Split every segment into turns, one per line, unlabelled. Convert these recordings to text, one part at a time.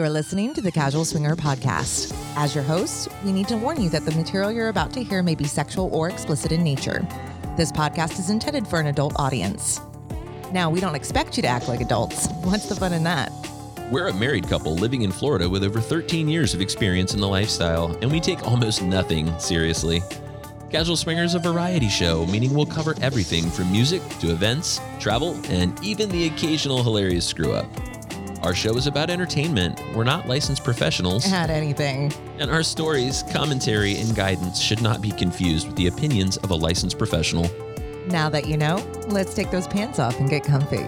You're listening to the Casual Swinger Podcast. As your host, we need to warn you that the material you're about to hear may be sexual or explicit in nature. This podcast is intended for an adult audience. Now, we don't expect you to act like adults. What's the fun in that?
We're a married couple living in Florida with over 13 years of experience in the lifestyle, and we take almost nothing seriously. Casual Swinger is a variety show, meaning we'll cover everything from music to events, travel, and even the occasional hilarious screw up. Our show is about entertainment. We're not licensed professionals,
Had anything.
and our stories, commentary, and guidance should not be confused with the opinions of a licensed professional.
Now that you know, let's take those pants off and get comfy.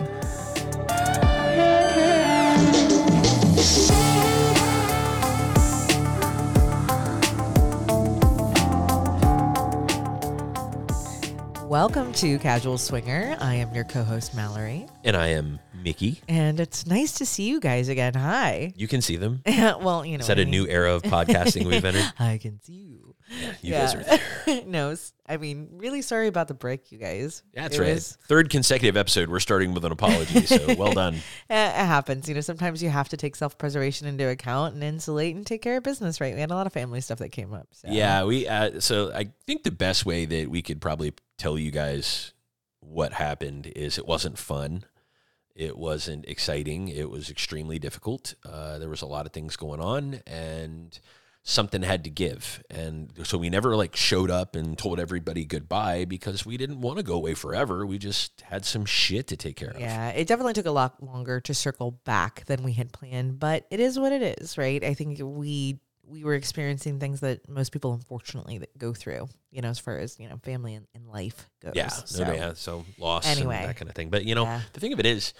Welcome to Casual Swinger. I am your co host, Mallory.
And I am Mickey.
And it's nice to see you guys again. Hi.
You can see them.
well, you know.
Is that a
I mean.
new era of podcasting we've entered?
I can see you.
You guys are there.
no, I mean, really sorry about the break, you guys.
That's
It
right.
was-
Third consecutive episode. We're starting with an apology. So well done.
it happens. You know, sometimes you have to take self preservation into account and insulate and take care of business, right? We had a lot of family stuff that came up. So.
Yeah, we. Uh, so I think the best way that we could probably tell you guys what happened is it wasn't fun. It wasn't exciting. It was extremely difficult. Uh, there was a lot of things going on, and something had to give. And so we never like showed up and told everybody goodbye because we didn't want to go away forever. We just had some shit to take care of.
Yeah, it definitely took a lot longer to circle back than we had planned, but it is what it is, right? I think we we were experiencing things that most people unfortunately that go through, you know, as far as, you know, family and, and life goes.
Yeah,
So,
no, yeah, so loss
Anyway.
and that kind of thing. But you know,
Yeah.
the thing of it is,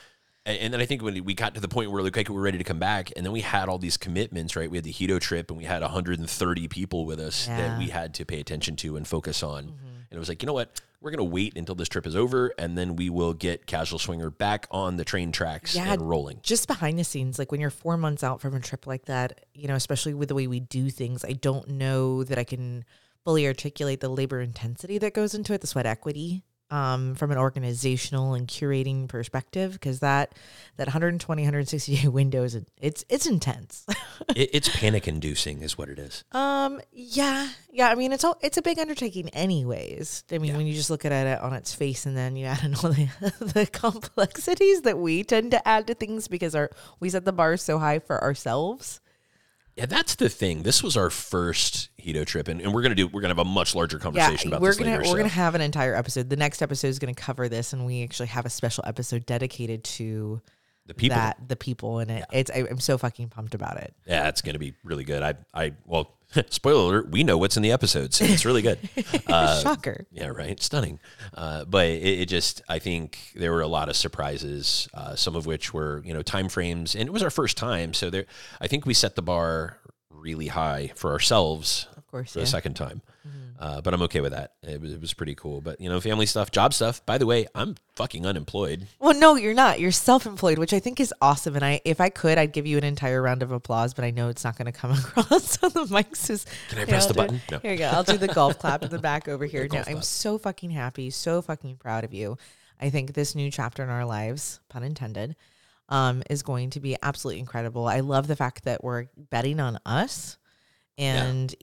and, and then I think when we got to the point where like okay, we're ready to come back, and then we had all these commitments, right? We had the Hedo trip, and we had 130 people with us
Yeah.
that we had to pay attention to and focus on.
Mhm.
And it was like, you know what? We're gonna wait until this trip is over, and then we will get Casual Swinger back on the train tracks
Yeah,
and rolling.
just behind the scenes, like when you're four months out from a trip like that, you know, especially with the way we do things, I don't know that I can fully articulate the labor intensity that goes into it, the sweat equity, um, from an organizational and curating perspective, because that that 120, 160 day window is it's it's intense.
it, it's panic inducing, is what it is.
um, yeah, yeah. I mean, it's all it's a big undertaking, anyways. I mean,
Yeah.
when you just look at it on its face, and then you add in all the the complexities that we tend to add to things because our we set the bar so high for ourselves.
Yeah, that's the thing. This was our first Hedo trip, and, and we're gonna do we're gonna have a much larger conversation about
we're
this
gonna
later.
we're
so.
gonna have an entire episode. The next episode is gonna cover this, and we actually have a special episode dedicated to
the people
that the people in it. It's I, I'm so fucking pumped about it.
Yeah, it's going to be really good. I, I, well, spoiler alert, we know what's in the episode, so it's really good. Uh,
Shocker.
yeah, right. Stunning. Uh, but it, it just, I think there were a lot of surprises, uh, some of which were, you know, time frames, and it was our first time. So there, I think we set the bar really high for ourselves
course,
for
yeah.
the second time.
Mhm.
Uh, but I'm okay with that. It was, it was pretty cool. But, you know, family stuff, job stuff. By the way, I'm fucking unemployed.
Well, no, you're not. You're self-employed, which I think is awesome. And I, if I could, I'd give you an entire round of applause, but I know it's not going to come across on the mic. So
Can I press
I'll
the button? No.
Here you go. I'll do the golf clap in the back over here. No, I'm so fucking happy, so fucking proud of you. I think this new chapter in our lives, pun intended, um, is going to be absolutely incredible. I love the fact that we're betting on us, and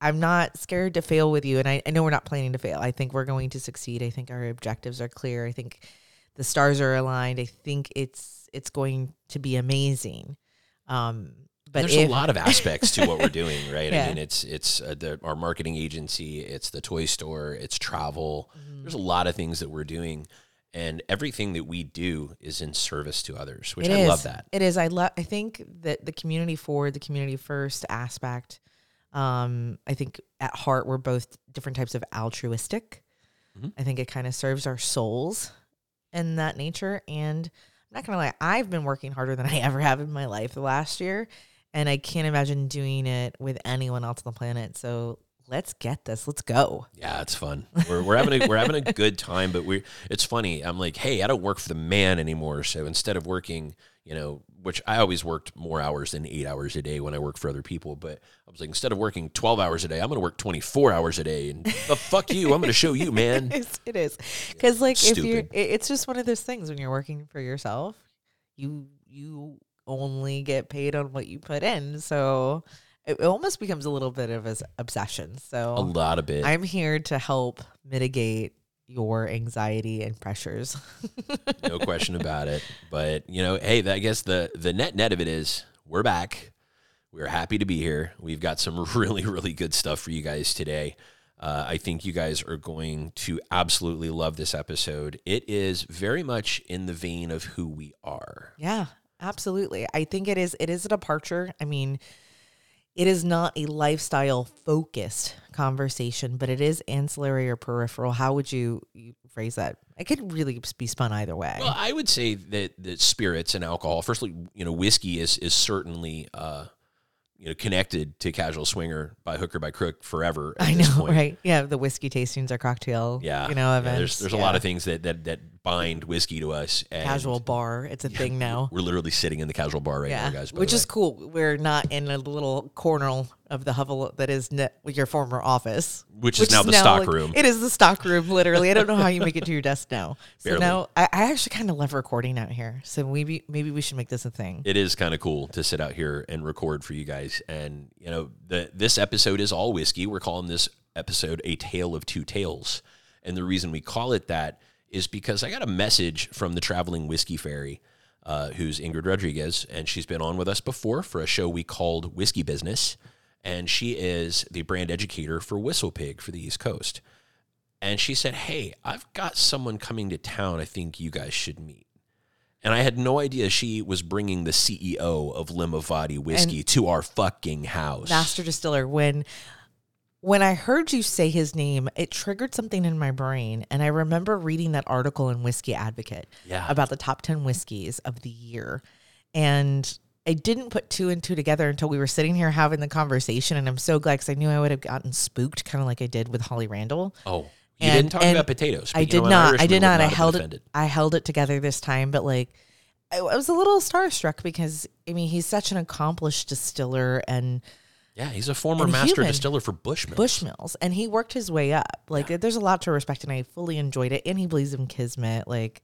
I'm not scared to fail with you. And I, I know we're not planning to fail. I think we're going to succeed. I think our objectives are clear. I think the stars are aligned. I think it's it's going to be amazing. Um, but
there's
if,
a lot of aspects to what we're doing, right?
Yeah.
I mean, it's it's uh, the, our marketing agency, it's the toy store, it's travel.
Mm-hmm.
There's a lot of things that we're doing, and everything that we do is in service to others, which
It
I
is.
love that.
It is. I love. I think that the community forward, the community first aspect. Um, I think at heart we're both different types of altruistic.
Mhm.
I think it kind of serves our souls in that nature. And I'm not gonna lie, I've been working harder than I ever have in my life the last year, and I can't imagine doing it with anyone else on the planet. So let's get this. Let's go.
Yeah, it's fun. We're, we're having a we're having a good time, but we it's funny. I'm like, hey, I don't work for the man anymore. So instead of working, you know, which I always worked more hours than eight hours a day when I worked for other people, but I was like, instead of working 12 hours a day, I'm going to work 24 hours a day, and the fuck you, I'm going to show you, man.
It's, it is because like if you're it- it's just one of those things when you're working for yourself you you only get paid on what you put in. So it, it almost becomes a little bit of an obsession. So a
lot of it.
I'm here to help mitigate your anxiety and pressures.
no question about it. But you know, hey, I guess the the net net of it is we're back. We're happy to be here. We've got some really really good stuff for you guys today. Uh, I think you guys are going to absolutely love this episode. It is very much in the vein of who we are.
Yeah, absolutely. I think it is it is a departure. I mean, it is not a lifestyle focused conversation, but it is ancillary or peripheral. How would you, phrase that? It could really be spun either way.
Well, I would say that that spirits and alcohol. Firstly, you know, whiskey is is certainly uh, you know connected to casual swinger by hook or by crook forever.
I know, right? Yeah, the whiskey tastings or cocktail,
Yeah,
you know,
yeah,
events.
there's there's a lot of things that that that bind whiskey to us. And
casual bar. It's a thing now.
We're literally sitting in the casual bar right
yeah,
now, guys.
which is cool. We're not in a little corner of the hovel that is ne- your former office,
Which is now the stock room.
It is the stock room, literally. I don't know how you make it to your desk now. So
Barely.
now I, I actually kind of love recording out here. So maybe maybe we should make this a thing.
it is kind of cool to sit out here and record for you guys. And you know, the this episode is all whiskey. We're calling this episode a tale of two tails, and the reason we call it that is because I got a message from the traveling whiskey fairy, uh, who's Ingrid Rodriguez, and she's been on with us before for a show we called Whiskey Business, and she is the brand educator for Whistle Pig for the East Coast. And she said, Hey, I've got someone coming to town I think you guys should meet. And I had no idea she was bringing the CEO of Limavady Whiskey to our fucking house.
Master distiller. When when I heard you say his name, it triggered something in my brain, and I remember reading that article in Whiskey Advocate
Yeah.
about the top ten whiskeys of the year, and. I didn't put two and two together until we were sitting here having the conversation, and I'm so glad because I knew I would have gotten spooked, kind of like I did with Holly Randall.
Oh, you
And-
didn't talk about potatoes.
I did
know, an
not. I did not. I held it. I held it together this time, but like, I, I was a little starstruck because I mean he's such an accomplished distiller and
Yeah, he's a former master
human.
distiller for Bushmills.
Bushmills, and he worked his way up. Like, there's a lot to respect, and I fully enjoyed it. And he believes in kismet. Like,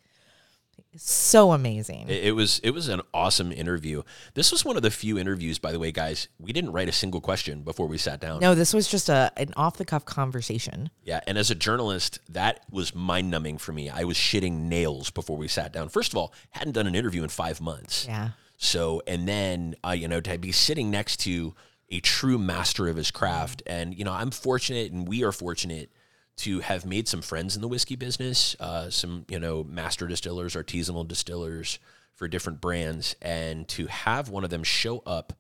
so amazing.
It, it was it was an awesome interview. This was one of the few interviews, by the way, guys. We didn't write a single question before we sat down.
no, this was just a an off the cuff conversation.
Yeah, and as a journalist, that was mind numbing for me. I was shitting nails before we sat down. First of all, hadn't done an interview in five months.
Yeah.
So, and then, uh, you know, to be sitting next to a true master of his craft. And, you know, I'm fortunate and we are fortunate to have made some friends in the whiskey business, uh, some, you know, master distillers, artisanal distillers for different brands, and to have one of them show up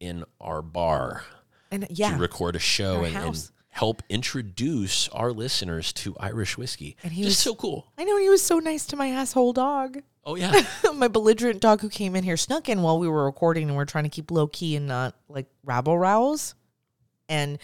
in our bar
And
to
yeah,
record a show and, and help introduce our listeners to Irish whiskey.
And he
Just
was-
so cool.
I know he was so nice to my asshole dog.
Oh, yeah.
my belligerent dog who came in here snuck in while we were recording and we're trying to keep low key and not like rabble rouse. And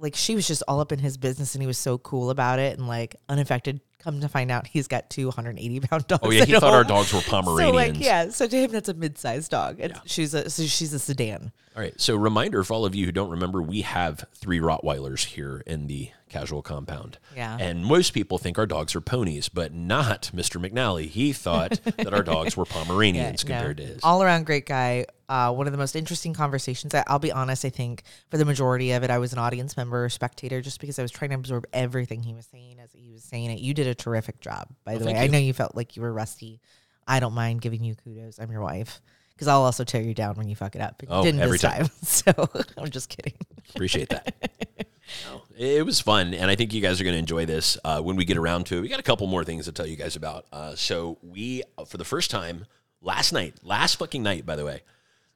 like she was just all up in his business and he was so cool about it and like unaffected. Come to find out he's got 280 pound dogs.
Oh, yeah. He thought our dogs were Pomeranians.
So like yeah, so to him that's a mid-sized dog. It's, She's a so she's a sedan.
All right. So, reminder for all of you who don't remember, we have three Rottweilers here in the casual compound.
Yeah.
And most people think our dogs are ponies, but not Mr. McNally. He thought that our dogs were Pomeranians
No.
compared to his.
All around great guy. Uh, one of the most interesting conversations. I, I'll be honest. I think for the majority of it, I was an audience member or spectator, just because I was trying to absorb everything he was saying as he was saying it. You did a terrific job, by the way. I know you felt like you were rusty. I don't mind giving you kudos. I'm your wife. Because I'll also tear you down when you fuck it up. But you
Oh,
didn't
every
this
time.
time. So I'm just kidding.
Appreciate that. No, it was fun, and I think you guys are going to enjoy this uh, when we get around to it. We got a couple more things to tell you guys about. Uh, so we, uh, for the first time last night, last fucking night, by the way,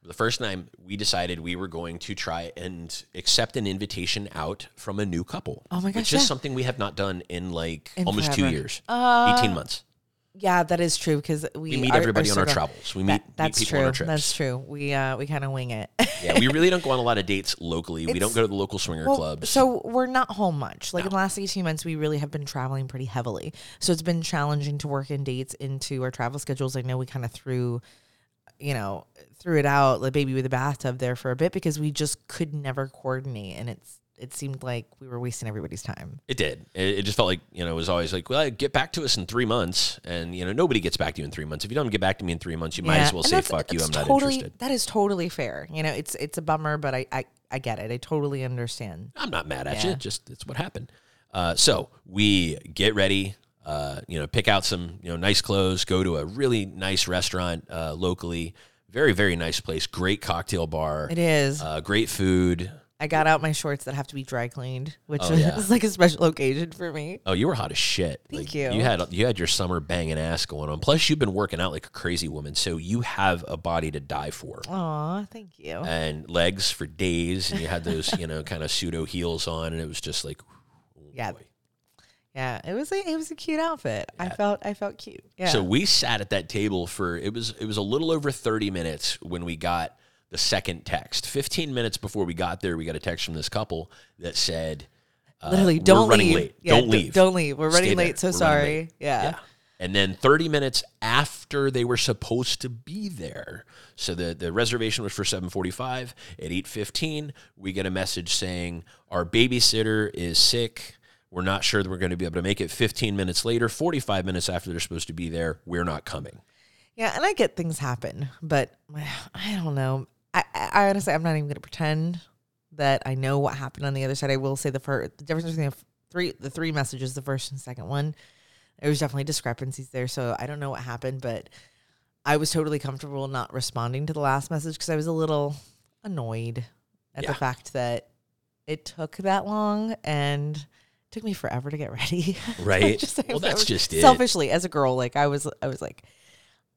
the first time, we decided we were going to try and accept an invitation out from a new couple.
Oh my gosh,
Which is
yeah.
something we have not done in like
In
almost two years,
Uh,
18 months.
Yeah, that is true. Because we,
We meet
our-
everybody on our travels. We meet,
That-
meet
that's
people
true.
on our trips.
That's true. We uh we kind of wing it.
yeah, we really don't go on a lot of dates locally. we don't go to the local swinger
Well,
clubs.
So we're not home much. Like in the last 18 months, we really have been traveling pretty heavily. So it's been challenging to work in dates into our travel schedules. I know we kind of threw, you know, threw it out, the baby with the bathtub there for a bit because we just could never coordinate. And it's it seemed like we were wasting everybody's time.
It did. It, it just felt like you know it was always like, well, get back to us in three months, and you know nobody gets back to you in three months. If you don't get back to me in three months, you might as well
and
say fuck you. I'm
that's
not interested.
That is totally fair. You know, it's it's a bummer, but I I, I get it. I totally understand.
I'm not mad at
Yeah.
you. Just it's what happened. Uh, so we get ready. Uh, you know, pick out some you know nice clothes. Go to a really nice restaurant uh, locally. Very very nice place. Great cocktail bar.
It is.
Uh, great food.
I got out my shorts that have to be dry cleaned, which
Oh,
is
yeah.
like a special occasion for me.
Oh, you were hot as shit.
Thank
Like,
you.
You had you had your summer banging ass going on. Plus, you've been working out like a crazy woman, so you have a body to die for.
Aw, thank you.
And legs for days, and you had those you know kind of pseudo heels on, and it was just like, oh,
Yeah.
boy.
Yeah, it was a it was a cute outfit. I felt I felt cute. Yeah.
So we sat at that table for it was it was a little over 30 minutes when we got the second text. 15 minutes before we got there, we got a text from this couple that said, uh,
Literally,
"We're
don't
running
leave.
late.
Yeah,
don't leave.
Don't leave. We're running
Stay there.
late. So
We're
sorry.
late."
Yeah.
Yeah. And then 30 minutes after they were supposed to be there. So the, the reservation was for 745. At 815, we get a message saying our babysitter is sick. We're not sure that we're going to be able to make it 15 minutes later, 45 minutes after they're supposed to be there. We're not coming.
Yeah, and I get things happen, but I don't know. I, I honestly, I'm not even going to pretend that I know what happened on the other side. I will say the first, the difference between the three, the three messages, the first and second one, there was definitely discrepancies there. So I don't know what happened, but I was totally comfortable not responding to the last message because I was a little annoyed at
Yeah.
the fact that it took that long and took me forever to get ready.
Right.
Just-
well, that's
was-
just it.
selfishly as a girl like i was i was like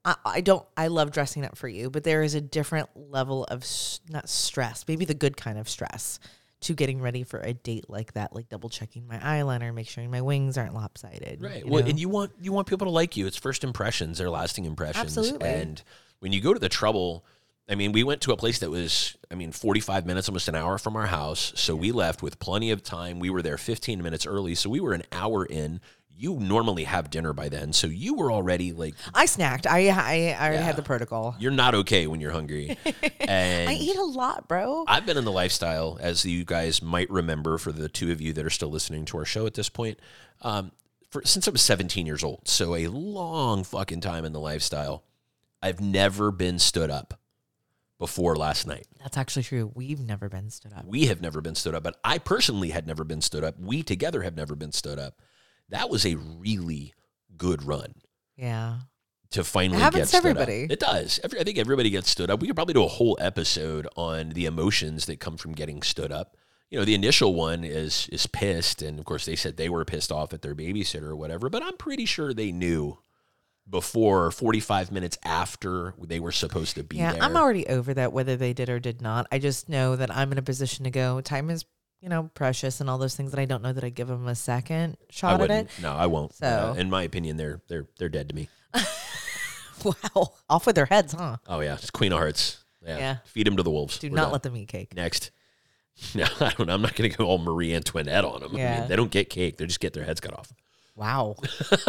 I, I don't i love dressing up for you but there is a different level of s- not stress maybe the good kind of stress to getting ready for a date like that like double checking my eyeliner make sure my wings aren't lopsided
Right. well,
know?
and you want you want people to like you. It's first impressions; they're lasting impressions.
Absolutely.
And when you go to the trouble, I mean, we went to a place that was, I mean, forty-five minutes, almost an hour from our house. So we left with plenty of time. We were there fifteen minutes early, so we were an hour in. You normally have dinner by then, so you were already like,
i snacked i i, I already
Yeah.
had the protocol
you're not okay when you're hungry. and
i eat a lot bro
I've been in the lifestyle, as you guys might remember, for the two of you that are still listening to our show at this point, um, for since I was 17 years old. So a long fucking time in the lifestyle. I've never been stood up before last night.
that's actually true we've never been stood up
We have never been stood up, but I personally had never been stood up. We together have never been stood up. That was a really good run
yeah
to finally
It happens
get
to
stood
everybody.
up. It does. Every, I think everybody gets stood up. We could probably do a whole episode on the emotions that come from getting stood up. You know, the initial one is is pissed, and of course they said they were pissed off at their babysitter or whatever. But I'm pretty sure they knew before 45 minutes after they were supposed to be
yeah
there.
i'm already over that whether they did or did not i just know that i'm in a position to go time is you know precious and all those things that i don't know that i give them a second shot at
wouldn't.
it
No, I won't.
So-
Uh, in my opinion, they're they're they're dead to me.
wow off with their heads huh
Oh yeah, it's Queen of Hearts. Yeah,
Yeah.
feed them to the wolves.
do
We're
not
done.
let them eat cake
Next. No, I don't. I'm not going to go all Marie Antoinette on them. I
Yeah.
mean, they don't get cake; they just get their heads cut off.
Wow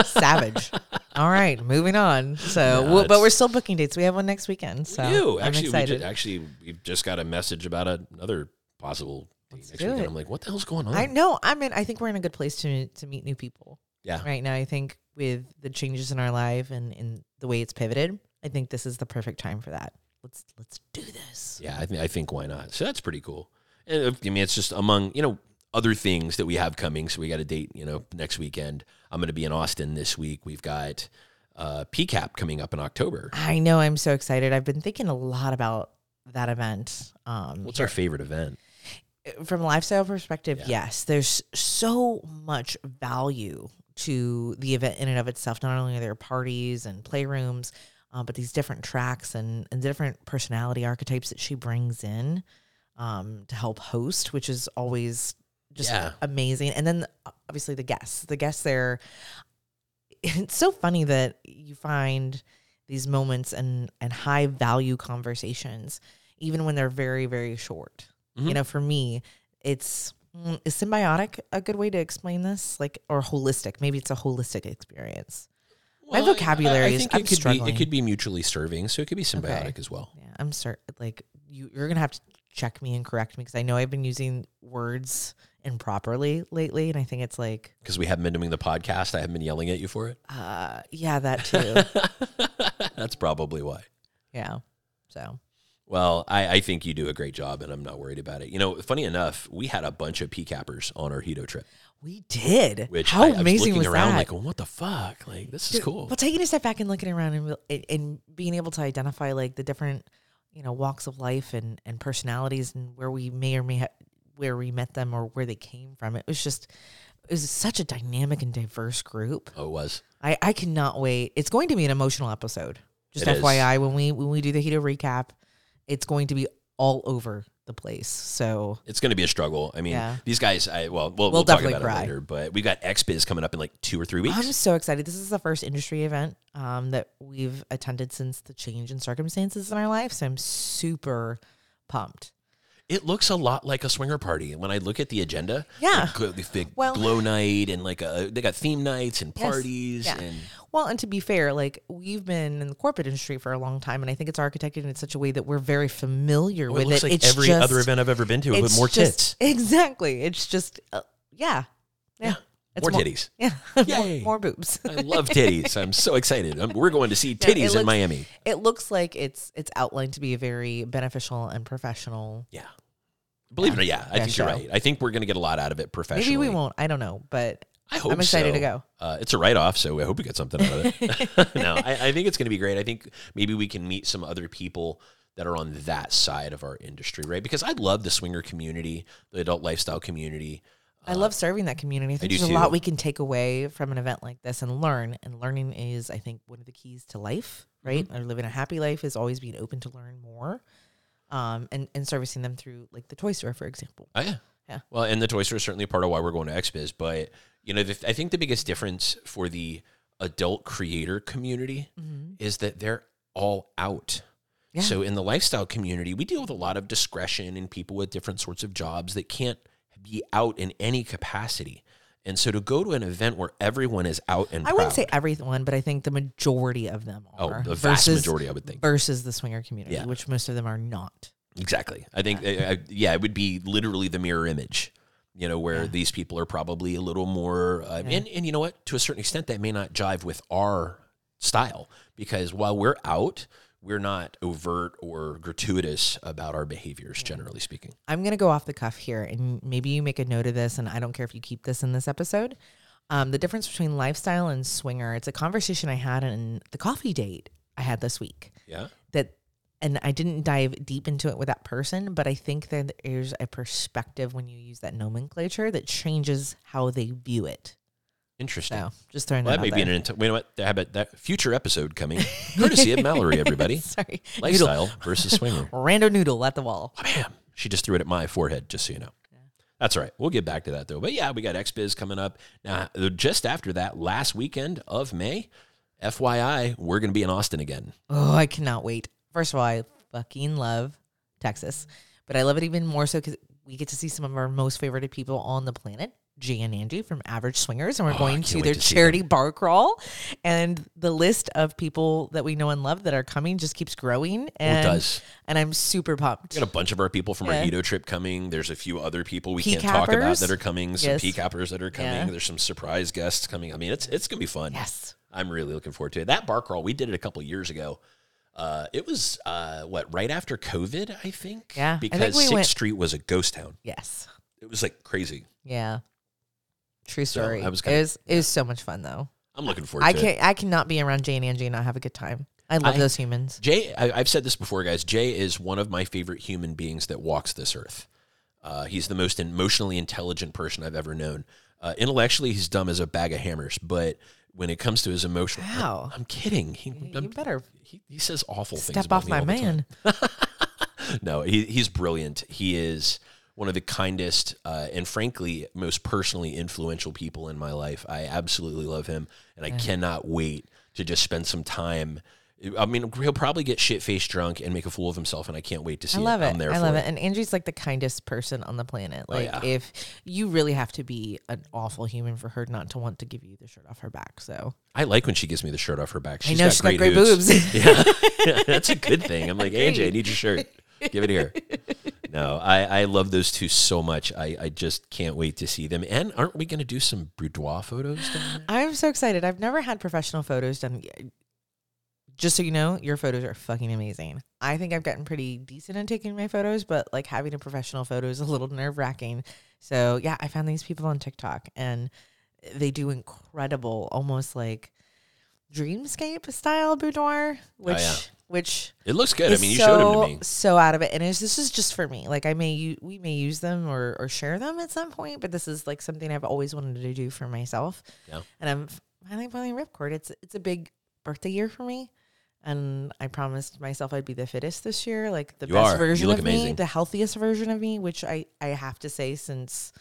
savage all right moving on so
No,
well, but
it's-
we're still booking dates we have one next weekend so
we do.
i'm
Actually, we
excited
just, actually we've just got a message about another possible date next
do
weekend.
it.
I'm like, what the hell's going on?
i know i'm in i think we're in a good place to to meet new people
Yeah.
right now i think with the changes in our life and in the way it's pivoted i think this is the perfect time for that let's let's do this
Yeah, I, th- I think why not? So that's pretty cool. And uh, I mean, it's just among you know other things that we have coming. So we got a date, you know, next weekend. I'm going to be in Austin this week. We've got uh, PCAP coming up in October.
I know. I'm so excited. I've been thinking a lot about that event. Um,
What's our favorite event?
from a lifestyle perspective,
Yeah.
yes, there's so much value to the event in and of itself. Not only are there parties and playrooms, um, but these different tracks and, and different personality archetypes that she brings in um, to help host, which is always just
Yeah.
amazing. And then uh, obviously the guests, the guests there. It's so funny that you find these moments and and high value conversations, even when they're very very short.
Mhm.
You know, for me, it's mm, is symbiotic a good way to explain this, like or holistic? Maybe it's a holistic experience. My
Well, I-
vocabulary
I,
is-
think
I'm
it could be
struggling.
it could be mutually serving, so it could be symbiotic
Okay.
as well.
Yeah, I'm certain. Like you, you're gonna have to check me and correct me because I know I've been using words improperly lately, and I think it's like,
Because we haven't been doing the podcast, I haven't been yelling at you for it.
uh, yeah, that too.
That's probably why.
yeah. So
Well, I, I think you do a great job, and I'm not worried about it. You know, funny enough, we had a bunch of PCAppers on our Hedo trip,
we did.
which
How
I, I was
amazing
looking
was
around
that?
like, well, what the fuck? Like, this is cool.
Well, taking a step back and looking around and and- and being able to identify like the different, you know, walks of life and and personalities and where we may or may have where we met them or where they came from. It was just it was such a dynamic and diverse group.
Oh, it was.
I I cannot wait. It's going to be an emotional episode. Just
It is.
FYI, when we when we do the Hedo recap, it's going to be all over the place. So
It's going to be a struggle. I mean,
Yeah.
these guys, I well, we'll,
We'll
we'll talk
definitely
about
cry.
it later, but we got XBiz coming up in like two or three weeks.
I'm so excited. This is the first industry event um, that we've attended since the change in circumstances in our life. So I'm super pumped.
It looks a lot like a swinger party. When I look at the agenda,
Yeah.
like, the big
Well-
glow night and like a, they got theme nights and
Yes.
parties
Yeah.
and
Well, and to be fair, like we've been in the corporate industry for a long time, and I think it's architected in such a way that we're very familiar
well, it
with
looks
it.
like
it's
every
just,
other event I've ever been to with more
just-
tits.
Exactly. It's just, uh, yeah. Yeah. It's
More titties.
Yeah. More, more boobs.
I love titties. I'm so excited. Um we're going to see
Yeah, it
titties in Miami.
it looks like it's it's outlined to be a very beneficial and professional.
Yeah. Believe it or yeah, I think you're right. I think we're going to get a lot out of it professionally.
Maybe we won't. I don't know, but
I hope
I'm excited
so.
to go.
Uh, it's a write off, so I hope we get something out of it. no, I, I think it's going to be great. I think maybe we can meet some other people that are on that side of our industry, right? Because I love the swinger community, the adult lifestyle community.
I love serving that community. I think
do
there's a lot we can take away from an event like this and learn. And learning is, I think, one of the keys to life, right?
Mm-hmm.
Or living a happy life is always being open to learn more. Um, and, and servicing them through like the toy store, for example.
Oh yeah,
Yeah.
Well, and the toy store is certainly part of why we're going to XBiz. But you know, the, I think the biggest difference for the adult creator community is that they're all out.
Yeah.
So in the lifestyle community, we deal with a lot of discretion and people with different sorts of jobs that can't be out in any capacity. And so to go to an event where everyone is out and
I wouldn't
proud-
say everyone, but I think the majority of them are.
oh
are.
the vast
versus,
majority, I would think.
Versus the swinger community,
Yeah.
which most of them are not.
Exactly. I think, uh, uh, yeah, it would be literally the mirror image, you know, where
Yeah.
these people are probably a little more, uh,
Yeah.
and, and you know what? To a certain extent, that may not jive with our style because while we're out, we're not overt or gratuitous about our behaviors, generally speaking.
I'm going to go off the cuff here, and maybe you make a note of this, and I don't care if you keep this in this episode. Um, the difference between lifestyle and swinger. It's a conversation I had in the coffee date I had this week.
Yeah.
That, and I didn't dive deep into it with that person, but I think that there's a perspective when you use that nomenclature that changes how they view it.
Interesting.
So just throwing
Well,
that,
that may be an,
there.
int- wait, what? How about that future episode coming? Courtesy of Mallory, everybody.
Sorry, noodle.
Lifestyle versus swinger.
rando noodle at the wall.
Oh, Bam. She just threw it at my forehead, just so you know. That's all right. We'll get back to that though. But yeah, we got XBiz coming up. Now, just after that, last weekend of May, FYI, we're going to be in Austin again.
Oh, I cannot wait. First of all, I fucking love Texas, but I love it even more so because we get to see some of our most favorite people on the planet, Jay and Angie from Average Swingers, and we're
Oh,
going to their
to
charity bar crawl. And the list of people that we know and love that are coming just keeps growing. And,
it does.
And I'm super pumped.
We got a bunch of our people from our
Yeah.
Hedo trip coming. There's a few other people we
Peak
can't talk about that are coming. Some
Yes.
PCAppers that are coming.
Yeah.
There's some surprise guests coming. I mean, it's it's gonna be fun.
Yes.
I'm really looking forward to it. That bar crawl, we did it a couple years ago. Uh, it was uh, what right after COVID, I think.
Yeah,
because Sixth Street was a ghost town.
Yes.
It was like crazy.
Yeah. True story.
I was
it
kinda-
was it was so much fun though.
I'm looking forward
I
to it.
can't I cannot be around Jay and Angie and not have a good time. I love
I-
those humans.
Jay, I, I've said this before, guys. Jay is one of my favorite human beings that walks this earth. Uh, he's the most emotionally intelligent person I've ever known. Uh, intellectually, he's dumb as a bag of hammers, but when it comes to his emotional,
Wow.
I'm kidding. He,
You
I'm-
better
he, he says awful things.
step
about
off
me
my
all the time.
man.
No, he, he's brilliant. He is one of the kindest uh, and frankly most personally influential people in my life. I absolutely love him, and I cannot wait to just spend some time. I mean, he'll probably get shit faced drunk and make a fool of himself, and I can't wait to see
I love
it.
it. I love
it.
it. And Angie's like the kindest person on the planet. Like
yeah.
if you really have to be an awful human for her not to want to give you the shirt off her back. So
I like when she gives me the shirt off her back.
I
She's
know
got
she's
great,
got great boobs.
yeah, that's a good thing. I'm like, AJ, I need your shirt. Give it here. No, I, I love those two so much. I, I just can't wait to see them. And aren't we going to do some boudoir photos?
I'm so excited. I've never had professional photos done. Just so you know, your photos are fucking amazing. I think I've gotten pretty decent at taking my photos, but like having a professional photo is a little nerve wracking. So yeah, I found these people on TikTok and they do incredible, almost like dreamscape style boudoir, oh, which
Oh, yeah.
which
It looks good. I mean, you
so,
showed them to me.
So out of it, and it's, this is just for me. Like I may u- we may use them or or share them at some point, but this is like something I've always wanted to do for myself.
Yeah.
And I'm finally finally ripcord. It's it's a big birthday year for me. And I promised myself I'd be the fittest this year, like the
You
best
are.
Version of me, the healthiest version of me, which I I have to say since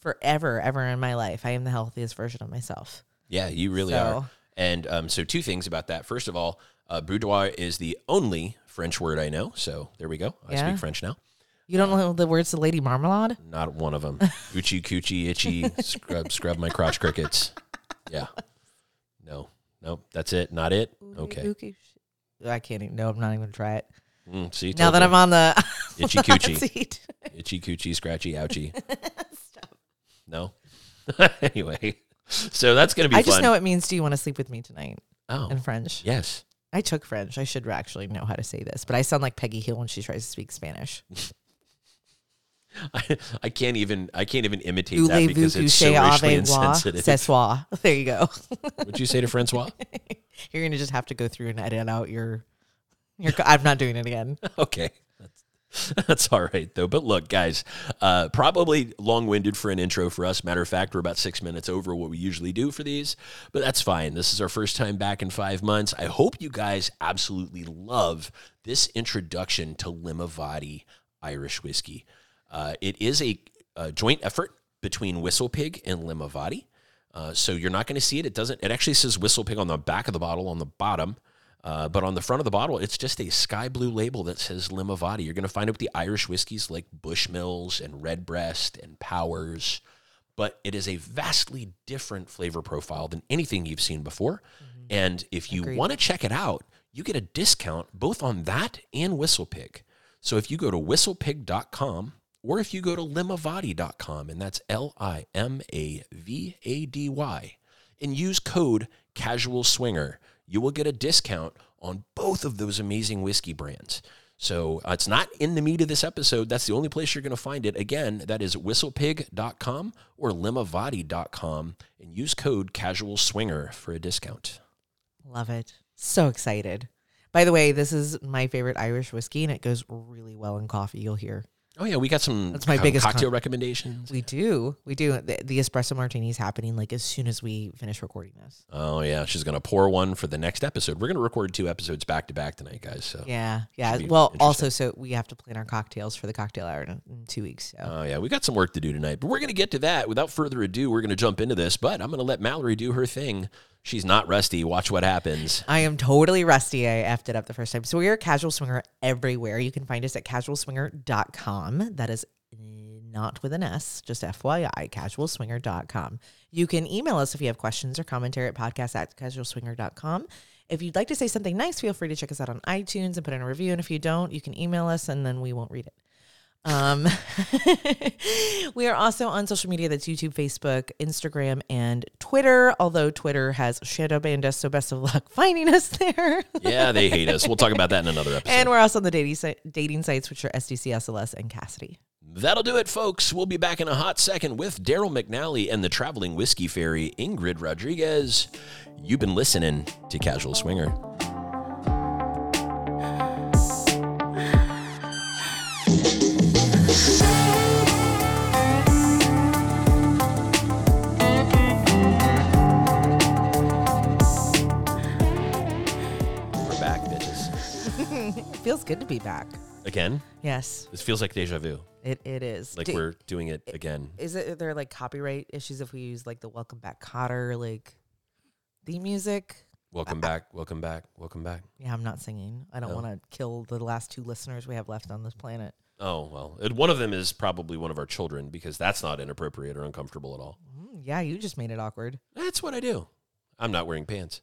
forever, ever in my life, I am the healthiest version of myself.
Yeah, you really
So-
are. And um, so, two things about that. First of all, uh, boudoir is the only French word I know. So there we go. I
Yeah?
speak French now.
You don't know the words to Lady Marmalade?
Not one of them. Oochie coochie itchy scrub scrub my crotch crickets. Yeah. No. No. That's it. Not it. Okay.
I can't even. No, I'm not even gonna try it.
Mm, see.
Now that
ya.
I'm on the
Itchy coochie.
seat.
itchy coochie scratchy ouchie. No. anyway, so that's gonna be
I
fun.
just know it means. Do you want to sleep with me tonight?
oh
In French.
yes.
I took French. I should actually know how to say this, but I sound like Peggy Hill when she tries to speak Spanish.
I, I can't even I can't even imitate that because it's so racially insensitive.
Soir. There you go.
What'd you say to Francois?
You're gonna just have to go through and edit out your. Your. I'm not doing it again.
okay. That's, all right, though. But look, guys, uh, probably long winded for an intro for us. Matter of fact, we're about six minutes over what we usually do for these, but that's fine. This is our first time back in five months. I hope you guys absolutely love this introduction to Limavady Irish whiskey. Uh, it is a, a joint effort between Whistle Pig and Limavady. Uh, so you're not going to see it. It doesn't. It actually says Whistle Pig on the back of the bottle on the bottom. Uh, but on the front of the bottle, it's just a sky blue label that says Limavady. You're going to find it with the Irish whiskeys like Bushmills and Redbreast and Powers, but it is a vastly different flavor profile than anything you've seen before. And if you want to check it out, you get a discount both on that and WhistlePig. So if you go to whistlepig.com or if you go to limavady.com, and that's L I M A V A D Y, and use code Casual Swinger, you will get a discount on both of those amazing whiskey brands. So uh, it's not in the meat of this episode. That's the only place you're going to find it. Again, that is whistlepig.com or limavady.com and use code Casual Swinger for a discount.
Love it. So excited. By the way, this is my favorite Irish whiskey, and it goes really well in coffee. You'll hear.
Oh yeah, we got some
That's my biggest
cocktail
con-
recommendations.
We do. We do. The, the espresso martini is happening like as soon as we finish recording this.
Oh yeah, she's gonna pour one for the next episode. We're gonna record two episodes back to back tonight, guys. So
Yeah. Yeah. Well, also, so we have to plan our cocktails for the cocktail hour in, in two weeks. So.
Oh yeah, we got some work to do tonight, but we're gonna get to that. Without further ado, we're gonna jump into this. But I'm gonna let Mallory do her thing. She's not rusty. Watch what happens.
I am totally rusty. I effed it up the first time. So we are Casual Swinger everywhere. You can find us at casualswinger.com. That is not with an S, just FYI, casualswinger.com. You can email us if you have questions or commentary at podcast at casualswinger.com. If you'd like to say something nice, feel free to check us out on iTunes and put in a review. And if you don't, you can email us and then we won't read it. Um, we are also on social media that's YouTube, Facebook, Instagram, and Twitter. Although Twitter has shadow banned us, so best of luck finding us there.
Yeah, they hate us. We'll talk about that in another episode.
and we're also on the dating si- dating sites, which are SDC, SLS, and Kasidie.
That'll do it, folks. We'll be back in a hot second with Darryl McNally and the traveling whiskey fairy Ingrid Rodriguez. You've been listening to Casual Swinger.
Feels good to be back.
Again,
Yes,
this feels like deja vu.
it, it is.
Like
Do-
we're doing it again.
is it are there like copyright issues if we use like the Welcome Back Kotter like the music?
Welcome back, welcome back, welcome back.
Yeah, I'm not singing. I don't
No.
want to kill the last two listeners we have left on this planet.
Oh, well, one of them is probably one of our children because that's not inappropriate or uncomfortable at all.
Mm, yeah, you just made it awkward.
That's what I do. I'm not wearing pants.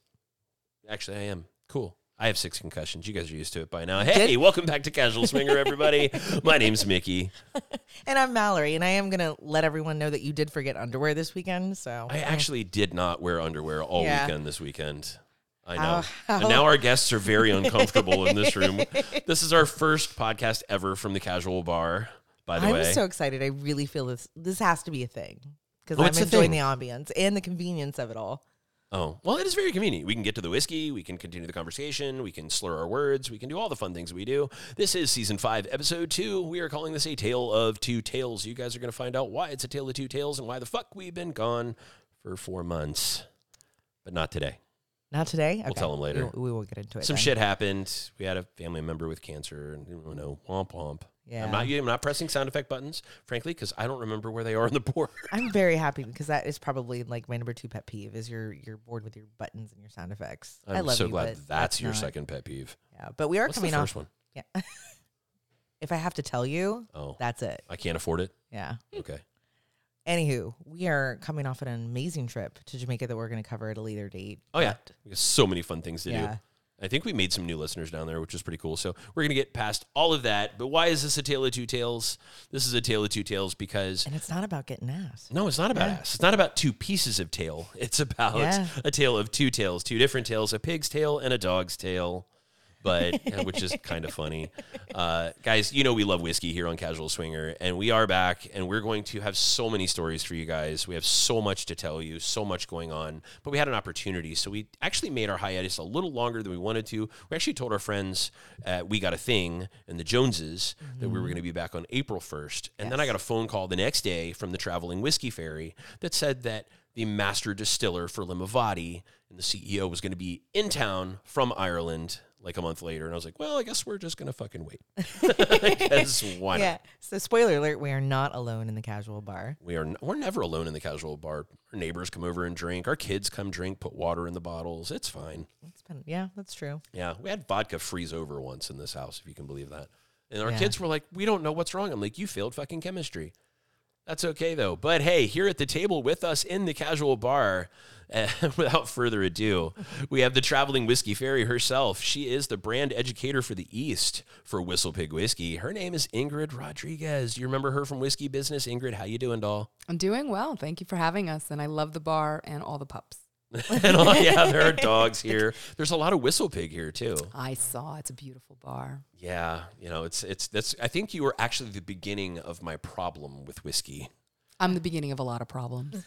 Actually, I am. Cool. I have six concussions. You guys are used to it by now. Hey, welcome back to Casual Swinger, everybody. My name's Mickey.
And I'm Mallory, and I am gonna let everyone know that you did forget underwear this weekend. So
I actually did not wear underwear all
Yeah.
weekend this weekend. I know.
Oh, how-
And now our guests are very uncomfortable in this room. This is our first podcast ever from the casual bar, by the way.
I'm
way.
so excited. I really feel this. This has to be a thing because
Oh,
I'm
it's a
enjoying
thing.
the ambience and the convenience of it all.
Oh, well, it is very convenient. We can get to the whiskey, we can continue the conversation, we can slur our words, we can do all the fun things we do. This is season five, episode two. We are calling this a tale of two tails. You guys are going to find out why it's a tale of two tails and why the fuck we've been gone for four months. But not today.
Not today. We'll
okay. them later.
We, we will get into it.
Some
then.
shit happened. We had a family member with cancer, and you know, womp womp.
Yeah.
I'm not. I'm not pressing sound effect buttons, frankly, because I don't remember where they are on the board.
I'm very happy because that is probably like my number two pet peeve is you're you're bored with your buttons and your sound effects. I
I'm
love
so
you,
glad
but
that's, your
not-
second pet peeve.
Yeah, but we are
What's the
coming
first
off.
one?
Yeah. if I have to tell you,
Oh,
that's it.
I can't afford it.
Yeah.
Okay.
Anywho, we are coming off an amazing trip to Jamaica that we're going to cover at a later date.
Oh yeah, we got so many fun things to do. I think we made some new listeners down there, which is pretty cool. So we're gonna get past all of that. But why is this a tale of two tails? This is a tale of two tails because
And it's not about getting ass.
no, it's not about
Yeah.
ass. It's not about two pieces of tail. It's about
Yeah.
a tale of two tails, two different tails, a pig's tail and a dog's tail. But which is kind of funny, uh, guys. You know we love whiskey here on Casual Swinger, and we are back, and we're going to have so many stories for you guys. We have so much to tell you, so much going on, but we had an opportunity, so we actually made our hiatus a little longer than we wanted to. We actually told our friends uh, we got a thing and the Joneses that we were going to be back on April first, and then I got a phone call the next day from the traveling whiskey fairy that said that the master distiller for Limavady and the CEO was going to be in town from Ireland like a month later. And I was like, well, I guess we're just going to fucking wait. Because why not?
Yeah. So spoiler alert, we are not alone in the casual bar.
We are n- we're never alone in the casual bar. Our neighbors come over and drink. Our kids come drink, put water in the bottles. It's fine.
It's been yeah, that's true.
Yeah, we had vodka freeze over once in this house, if you can believe that. And our
Yeah.
kids were like, "We don't know what's wrong." I'm like, "You failed fucking chemistry." That's okay though. But hey, here at the table with us in the casual bar, uh, without further ado, we have the traveling whiskey fairy herself. She is the brand educator for the East for Whistle Pig Whiskey. Her name is Ingrid Rodriguez. You remember her from Whiskey Business? Ingrid, how you doing, doll?
I'm doing well. Thank you for having us. And I love the bar and all the pups.
and all, yeah, there are dogs here. There's a lot of Whistle Pig here too.
I saw it's a beautiful bar.
Yeah, you know, it's it's that's. I think you were actually the beginning of my problem with whiskey.
I'm the beginning of a lot of problems.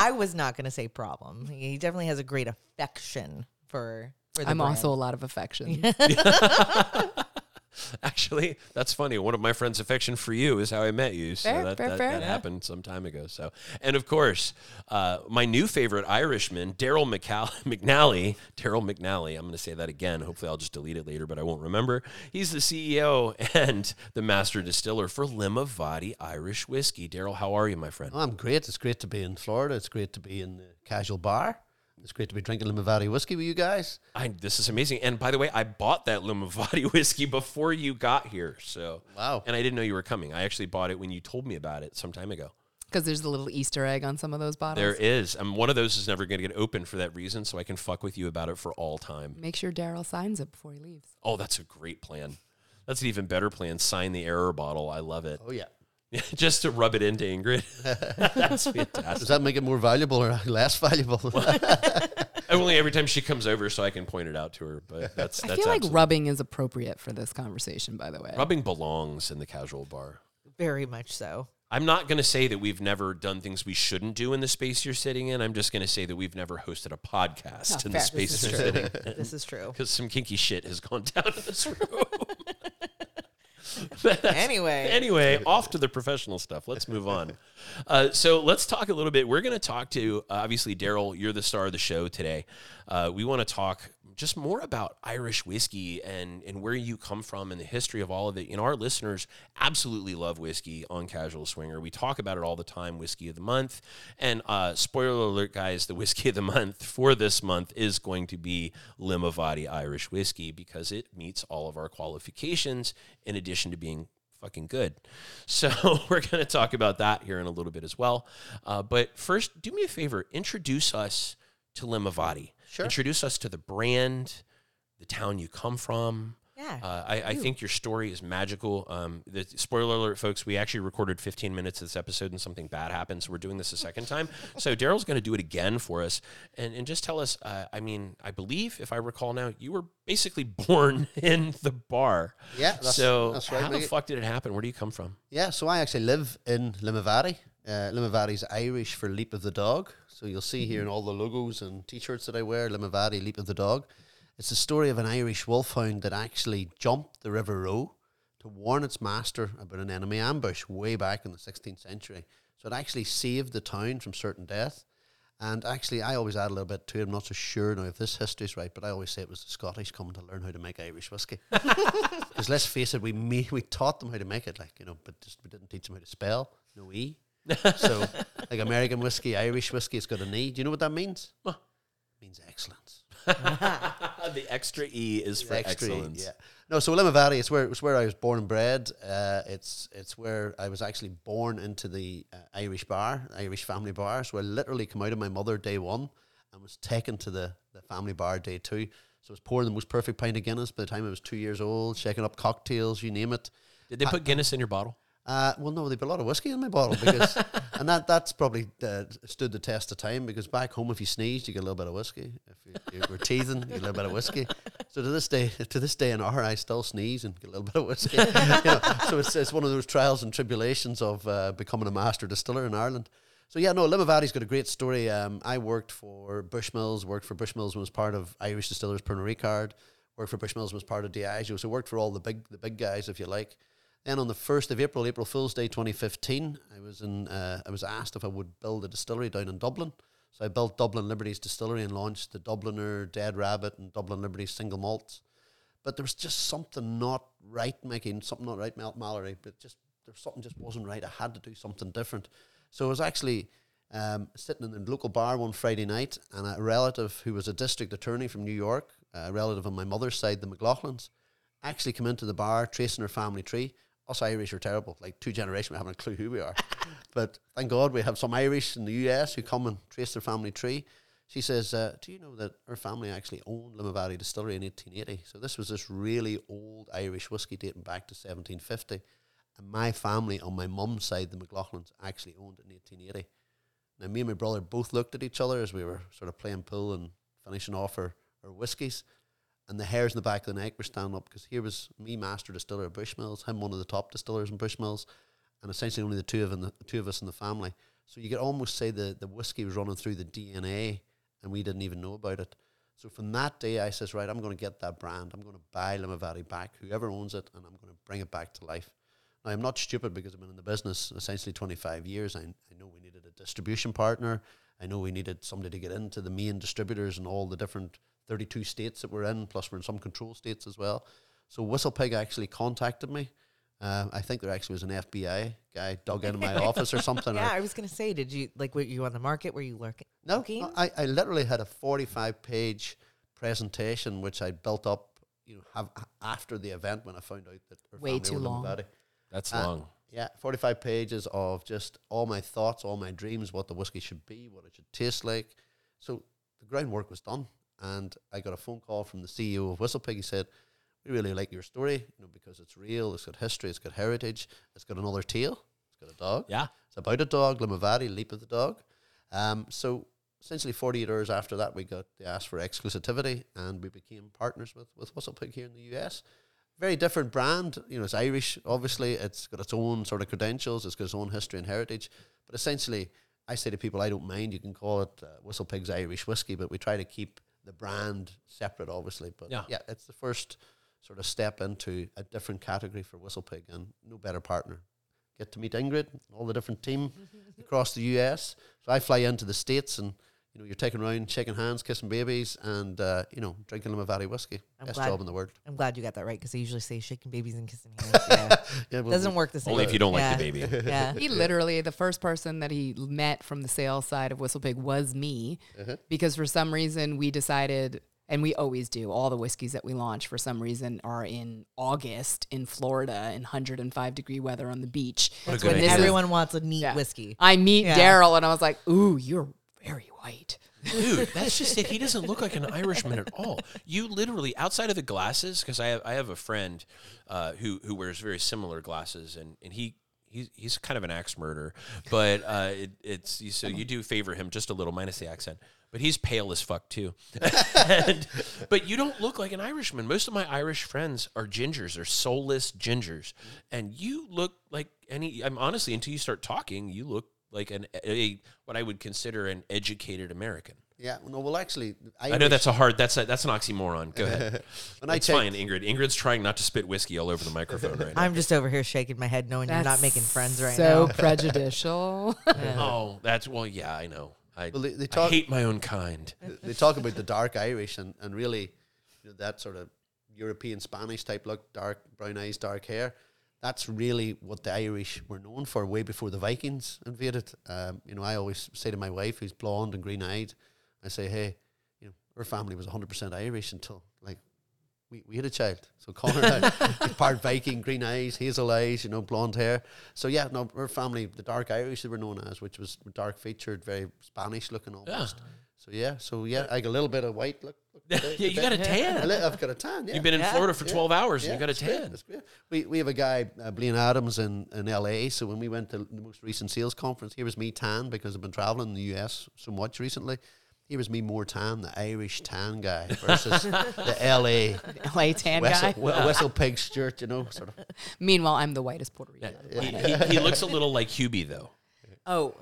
I was not going to say problem. He definitely has a great affection for. for the
I'm
brand.
also a lot of affection.
Actually, that's funny. One of my friends' affection for you is how I met you. So
Fair,
that,
fair,
that,
fair.
that
Yeah.
happened some time ago. So, and of course, uh, my new favorite Irishman, Darryl McCall- McNally. Darryl McNally. I'm going to say that again. Hopefully, I'll just delete it later, but I won't remember. He's the CEO and the master distiller for Limavady Irish Whiskey. Darryl, how are you, my friend?
I'm great. It's great to be in Florida. It's great to be in the casual bar. It's great to be drinking Limavady whiskey with you guys.
I, this is amazing. And by the way, I bought that Limavady whiskey before you got here. So
Wow.
And I didn't know you were coming. I actually bought it when you told me about it some time ago.
Because there's a little Easter egg on some of those bottles.
There is. Um, one of those is never going to get open for that reason, so I can fuck with you about it for all time.
Make sure Darryl signs it before he leaves.
Oh, that's a great plan. That's an even better plan. Sign the error bottle. I love it.
Oh yeah.
Just to rub it into Ingrid. that's fantastic.
Does that make it more valuable or less valuable?
Only every time she comes over, so I can point it out to her. But that's
I feel like
absolute-
rubbing is appropriate for this conversation, by the way.
rubbing belongs in the casual bar.
very much so.
I'm not going to say that we've never done things we shouldn't do in the space you're sitting in. I'm just going to say that we've never hosted a podcast
Oh,
in the space
This
you're
is
sitting
true. this is true.
because some kinky shit has gone down in this room.
Anyway,
anyway, off to the professional stuff. Let's move on. Uh, so let's talk a little bit. We're going to talk to uh, obviously Darryl. You're the star of the show today. Uh, we want to talk just more about Irish whiskey and and where you come from and the history of all of it. You know, our listeners absolutely love whiskey on Casual Swinger. We talk about it all the time. Whiskey of the month, and uh, spoiler alert, guys, the whiskey of the month for this month is going to be Limavady Irish whiskey because it meets all of our qualifications in addition to being fucking good. So we're going to talk about that here in a little bit as well. Uh, but first, do me a favor, introduce us to Limavady.
Sure.
Introduce us to the brand. the town you come from.
Yeah.
Uh, I, I think your story is magical. Um, the spoiler alert, folks. We actually recorded 15 minutes of this episode, and something bad happened, so we're doing this a second time. So Darryl's going to do it again for us, and and just tell us. Uh, I mean, I believe, if I recall now, you were basically born in the bar.
Yeah, that's-
so
that's right,
how the fuck did it happen? Where do you come from?
Yeah, so I actually live in Limavady. Uh, Limavady's Irish for Leap of the Dog. So you'll see here in all the logos and T-shirts that I wear, Limavady Leap of the Dog. It's the story of an Irish wolfhound that actually jumped the River Roe to warn its master about an enemy ambush way back in the 16th century. So it actually saved the town from certain death. And actually, I always add a little bit to it. I'm not so sure now if this history is right, but I always say it was the Scottish coming to learn how to make Irish whiskey. Because let's face it, we ma- we taught them how to make it, like you know, but just we didn't teach them how to spell. No e. so, like American whiskey, Irish whiskey, it's got an e. Do you know what that means?
Huh.
means excellence.
the extra e is for
Extra E,
excellence.
Yeah. No, so Limavady, it's where it's where I was born and bred. Uh, it's it's where I was actually born into the uh, Irish bar, Irish family bar. So I literally come out of my mother day one and was taken to the, the family bar day two. So I was pouring the most perfect pint of Guinness by the time I was two years old, shaking up cocktails, you name it.
Did they put Guinness in your bottle?
Uh, well, no, they put a lot of whiskey in my bottle because, and that that's probably uh, stood the test of time because back home, if you sneezed, you get a little bit of whiskey. If you, you were teething, you get a little bit of whiskey. So to this day, to this day in our, I still sneeze and get a little bit of whiskey. You know, so it's, it's one of those trials and tribulations of uh, becoming a master distiller in Ireland. So yeah, no, Limavady's got a great story. Um, I worked for Bushmills, worked for Bushmills when was part of Irish Distillers Pernod Ricard, worked for Bushmills when was part of Diageo. So worked for all the big the big guys, if you like. Then on the first of April, April Fool's Day, 2015, I was in. Uh, I was asked if I would build a distillery down in Dublin. So I built Dublin Liberties Distillery and launched the Dubliner, Dead Rabbit, and Dublin Liberties single malts. But there was just something not right, making something not right, Mal- Mallory. But just there was something just wasn't right. I had to do something different. So I was actually um, sitting in the local bar one Friday night, and a relative who was a district attorney from New York, a relative on my mother's side, the McLaughlins, actually came into the bar tracing her family tree. Us Irish are terrible. Like two generations, we haven't a clue who we are. but thank God we have some Irish in the US who come and trace their family tree. She says, uh, "Do you know that her family actually owned Limavady Distillery in 1880? So this was this really old Irish whiskey dating back to 1750. And my family on my mum's side, the McLaughlins, actually owned it in 1880. Now me and my brother both looked at each other as we were sort of playing pool and finishing off our, our whiskies, and the hairs in the back of the neck were standing up because here was me, master distiller at Bushmills, him one of the top distillers in Bushmills, and essentially only the two of in the two of us in the family. So you could almost say the the whiskey was running through the DNA, and we didn't even know about it. So from that day, I says, right, I'm going to get that brand. I'm going to buy Limavady back, whoever owns it, and I'm going to bring it back to life. Now, I'm not stupid because I've been in the business essentially 25 years. I, I know we needed a distribution partner. I know we needed somebody to get into the main distributors and all the different 32 states that we're in, plus we're in some control states as well. So Whistlepig actually contacted me. Uh, I think there actually was an FBI guy dug into my office or something.
yeah,
or-
I was gonna say, did you like were you on the market? Were you lurking?
no,
looking?
no, I, I literally had a 45 page presentation which I built up, you know, have after the event when I found out that her
Way too long.
Limavady.
That's
Uh,
long.
Yeah, 45 pages of just all my thoughts, all my dreams, what the whiskey should be, what it should taste like. So the groundwork was done. And I got a phone call from the CEO of Whistlepig. He said, We really like your story, you know, because it's real, it's got history, it's got heritage, it's got another tail, it's got a dog.
Yeah.
It's about a dog, Limavady, Leap of the Dog. Um, so essentially 48 hours after that, we got the ask for exclusivity and we became partners with, with Whistlepig here in the US. Very different brand. You know, it's Irish, obviously. It's got its own sort of credentials. It's got its own history and heritage. But essentially, I say to people, I don't mind. You can call it uh, Whistlepig's Irish whiskey, but we try to keep the brand separate, obviously. But
Yeah.
yeah, it's the first sort of step into a different category for Whistlepig and no better partner. Get to meet Ingrid, all the different team across the US. So I fly into the States and you know, you're taking around, shaking hands, kissing babies, and uh, you know, drinking Limavady whiskey.
I'm
Best
glad-
job in the world.
I'm glad you got that right because I usually say shaking babies and kissing hands. Yeah,
Yeah, well,
doesn't work the same.
Only if you don't
yeah.
like the baby.
Yeah,
He literally, the first person that he met from the sales side of Whistlepig was me,
Uh-huh.
because for some reason we decided, and we always do, all the whiskeys that we launch for some reason are in August in Florida in 105 degree weather on the beach.
That's when
idea.
everyone wants a neat
Yeah.
whiskey.
I meet
Yeah.
Darryl and I was like, "Ooh, you're very white."
Dude, that's just it. He doesn't look like an Irishman at all. You literally, outside of the glasses, because I have, I have a friend uh, who who wears very similar glasses, and, and he he's he's kind of an axe murderer, but uh, it, it's so you do favor him just a little, minus the accent. But he's pale as fuck too. and, but you don't look like an Irishman. Most of my Irish friends are gingers, or soulless gingers, and you look like any. I'm honestly, until you start talking, you look like an a, what I would consider an educated American.
Yeah, no, well, actually,
I know that's a hard. That's a, that's an oxymoron. Go ahead.
when I
it's
checked-
fine, Ingrid. Ingrid's trying not to spit whiskey all over the microphone right now.
I'm just over here shaking my head, knowing you're not making friends right
so
now.
So prejudicial.
oh, that's well, yeah, I know. I,
Well, they- they
I
talk-
hate my own kind.
they talk about the dark Irish and, and really you know, that sort of European Spanish type look, dark brown eyes, dark hair. That's really what the Irish were known for way before the Vikings invaded. Um, you know, I always say to my wife, who's blonde and green eyed, I say, hey, you know, her family was 100% Irish until like we, we had a child. So Connor had part Viking, green eyes, hazel eyes, you know, blonde hair. So yeah, no, her family, the dark Irish they were known as, which was dark featured, very Spanish looking almost. So yeah, so yeah, I got a little bit of white. Look, look
yeah, you got a
today.
tan.
A li- I've got a tan. Yeah.
You've been in
Yeah.
Florida for
Yeah.
12 hours and
Yeah,
you got a
that's great,
tan.
great. We we have a guy, uh, Blaine Adams, in, in LA. So when we went to the most recent sales conference, here was me tan because I've been traveling in the US so much recently. Here was me more tan, the Irish tan guy versus the LA
LA tan
whistle,
guy.
whi- whistle pig shirt, you know, sort of.
Meanwhile, I'm the whitest Puerto Rican.
He, he, he looks a little like Hubie, though.
Oh,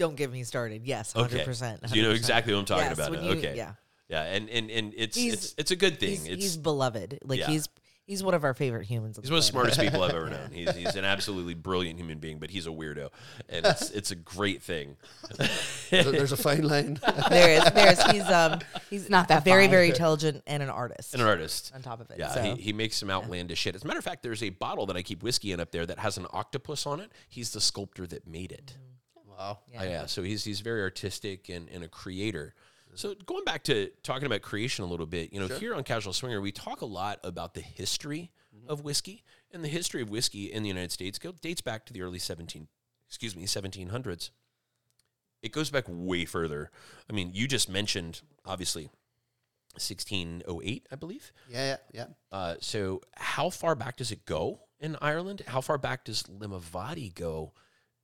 don't get me started. Yes, hundred
Okay.
percent.
You know exactly what I'm talking
Yes,
about.
you-
okay.
yeah.
Yeah, and, and, and it's,
He's-
it's it's a good thing.
He's,
it's
he's beloved. Like
Yeah.
he's he's one of our favorite humans.
He's one of the smartest people I've ever known. He's, he's an absolutely brilliant human being, but he's a weirdo, and it's it's a great thing.
There's a, fine line.
there is. There's. He's um. He's
not that
very
fine.
very intelligent and an artist.
And an artist.
on top of it.
Yeah,
so.
he, he makes some outlandish shit. As a matter of fact, there's a bottle that I keep whiskey in up there that has an octopus on it. He's the sculptor that made it.
Wow.
Yeah, uh, yeah. So he's he's very artistic and, and a creator. So mm-hmm. going back to talking about creation a little bit, you know, here on Casual Swinger, we talk a lot about the history mm-hmm. of whiskey, and the history of whiskey in the United States go, dates back to the early seventeen, excuse me, seventeen hundreds. It goes back way further. I mean, you just mentioned obviously. 1608, I believe.
Yeah, yeah, yeah.
Uh, so, how far back does it go in Ireland? How far back does Limavady go?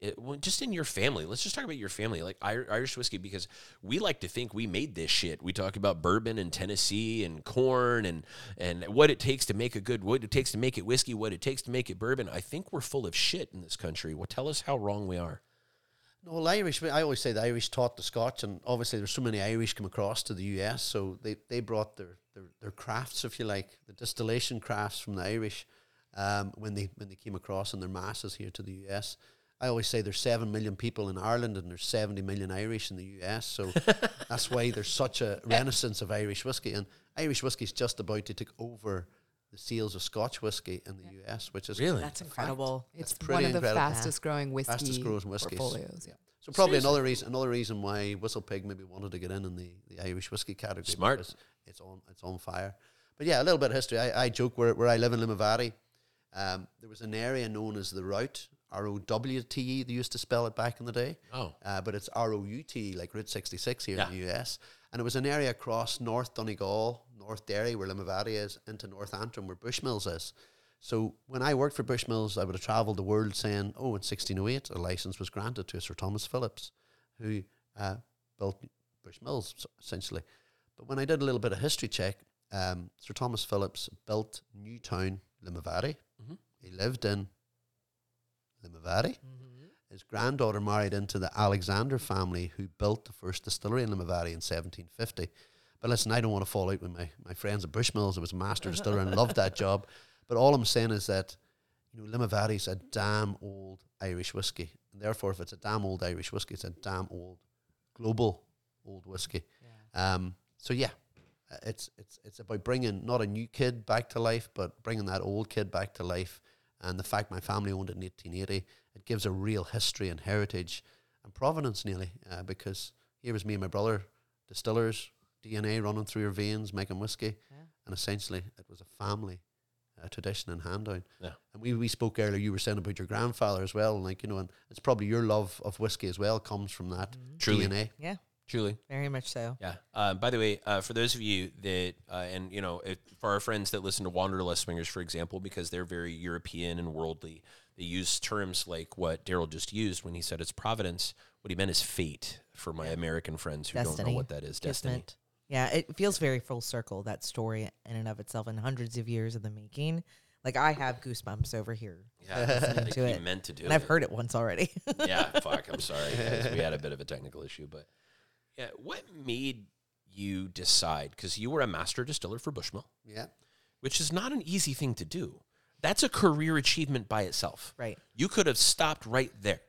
It, well, just in your family. Let's just talk about your family, like Irish whiskey, because we like to think we made this shit. We talk about bourbon and Tennessee and corn and and what it takes to make a good, what it takes to make it whiskey, what it takes to make it bourbon. I think we're full of shit in this country. Well, tell us how wrong we are.
No, well, Irish. I always say the Irish taught the Scotch, and obviously there's so many Irish come across to the US, so they, they brought their, their, their crafts, if you like, the distillation crafts from the Irish, um, when they when they came across in their masses here to the US. I always say there's seven million people in Ireland and there's seventy million Irish in the US, so that's why there's such a renaissance of Irish whiskey, and Irish whiskey is just about to take over the sales of Scotch whiskey in the US, which is
Really?
That's
a fact.
incredible.
It's
That's
one
pretty
of the
incredible.
fastest growing whiskey
fastest growing whiskies.
portfolios.
Yeah. So probably another reason another reason why Whistle Pig maybe wanted to get in in the, the Irish whiskey category.
Smart.
because It's on it's on fire. But yeah, a little bit of history. I, I joke where, where I live in Limavady, um, there was an area known as the Route, R O W T E. They used to spell it back in the day.
Oh.
Uh, but it's R O U T, like Route 66 here
Yeah.
in the US. And it was an area across North Donegal, North Derry, where Limavady is, into North Antrim, where Bushmills is. So when I worked for Bushmills, I would have travelled the world saying, oh, in 1608, a license was granted to Sir Thomas Phillips, who uh, built Bushmills, essentially. But when I did a little bit of history check, um, Sir Thomas Phillips built Newtown, Limavady.
Mhm.
He lived in Limavady. His granddaughter married into the Alexander family who built the first distillery in Limavady in 1750. But listen, I don't want to fall out with my, my friends at Bushmills. I was a master distiller and loved that job. But all I'm saying is that, you know, Limavady's a damn old Irish whiskey. And therefore, if it's a damn old Irish whiskey, it's a damn old global old whiskey. Um, so yeah, it's it's it's about bringing not a new kid back to life, but bringing that old kid back to life. And the fact my family owned it in 1880, it gives a real history and heritage and provenance nearly. Uh, because here was me and my brother, distillers, DNA running through your veins, making whiskey, and essentially it was a family uh, tradition and hand down.
Yeah.
And we, we spoke earlier, you were saying about your grandfather as well, and like, you know, and it's probably your love of whiskey as well comes from that
Truly.
DNA.
Yeah.
Truly.
Very much so.
Yeah. Uh, by the way, uh, for those of you that, uh, and you know, if, for our friends that listen to Wanderlust Swingers, for example, because they're very European and worldly, they use terms like what Darryl just used when he said it's providence. What he meant is fate for my American friends who don't know what that is. Destiny.
Kismet. Yeah, it feels very full circle, that story in and of itself, and hundreds of years in the making. Like, I have goosebumps over here.
Yeah,
to it.
meant to do
And
it.
I've heard it once already.
yeah, fuck. I'm sorry. guys. We had a bit of a technical issue, but yeah. What made you decide? Because you were a master distiller for Bushmill,
Yeah.
which is not an easy thing to do. That's a career achievement by itself.
right.
You could have stopped right there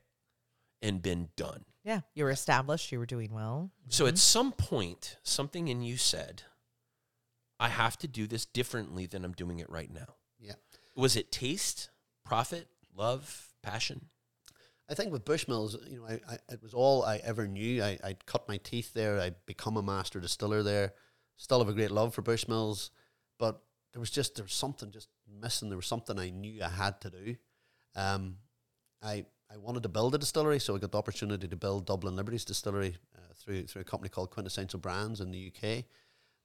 and been done.
Yeah. You were established. You were doing well.
So mm-hmm. at some point, something in you said, I have to do this differently than I'm doing it right now.
Yeah.
Was it taste, profit, love, passion?
I think with Bushmills, you know, I, I it was all I ever knew. I I'd cut my teeth there. I'd become a master distiller there. Still have a great love for Bushmills, but there was just there was something just missing. There was something I knew I had to do. Um, I I wanted to build a distillery, so I got the opportunity to build Dublin Liberties Distillery uh, through through a company called Quintessential Brands in the UK.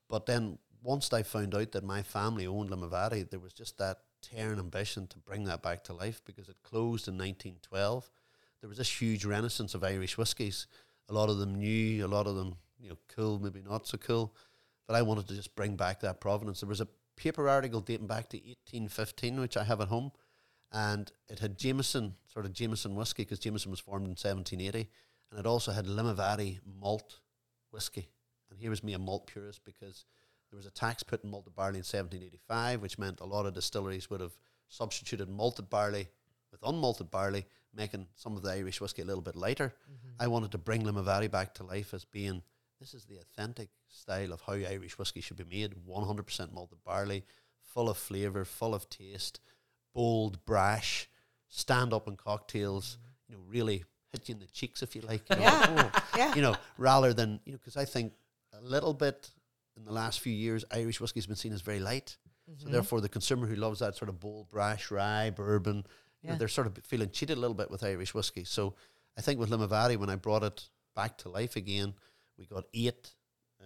But then once I found out that my family owned Limavady, there was just that tearing ambition to bring that back to life because it closed in 1912. There was this huge renaissance of Irish whiskies. A lot of them new, a lot of them, you know, cool, maybe not so cool. But I wanted to just bring back that provenance. There was a paper article dating back to 1815, which I have at home, and it had Jameson, sort of Jameson whiskey, because Jameson was formed in 1780, and it also had Limavady malt whiskey. And here was me, a malt purist, because there was a tax put in malted barley in 1785, which meant a lot of distilleries would have substituted malted barley with unmalted barley, making some of the Irish whiskey a little bit lighter. Mm-hmm. I wanted to bring Limavady back to life as being this is the authentic style of how Irish whiskey should be made 100% malted barley, full of flavour, full of taste, bold, brash, stand up in cocktails, mm-hmm. you know, really hit you in the cheeks if you like. You know,
Yeah.
oh,
Yeah.
you know, rather than, you know, because I think a little bit in the last few years, Irish whiskey has been seen as very light. So mm-hmm. therefore, the consumer who loves that sort of bold, brash, rye, bourbon, you know, they're sort of feeling cheated a little bit with Irish whiskey. So I think with Limavady, when I brought it back to life again, we got eight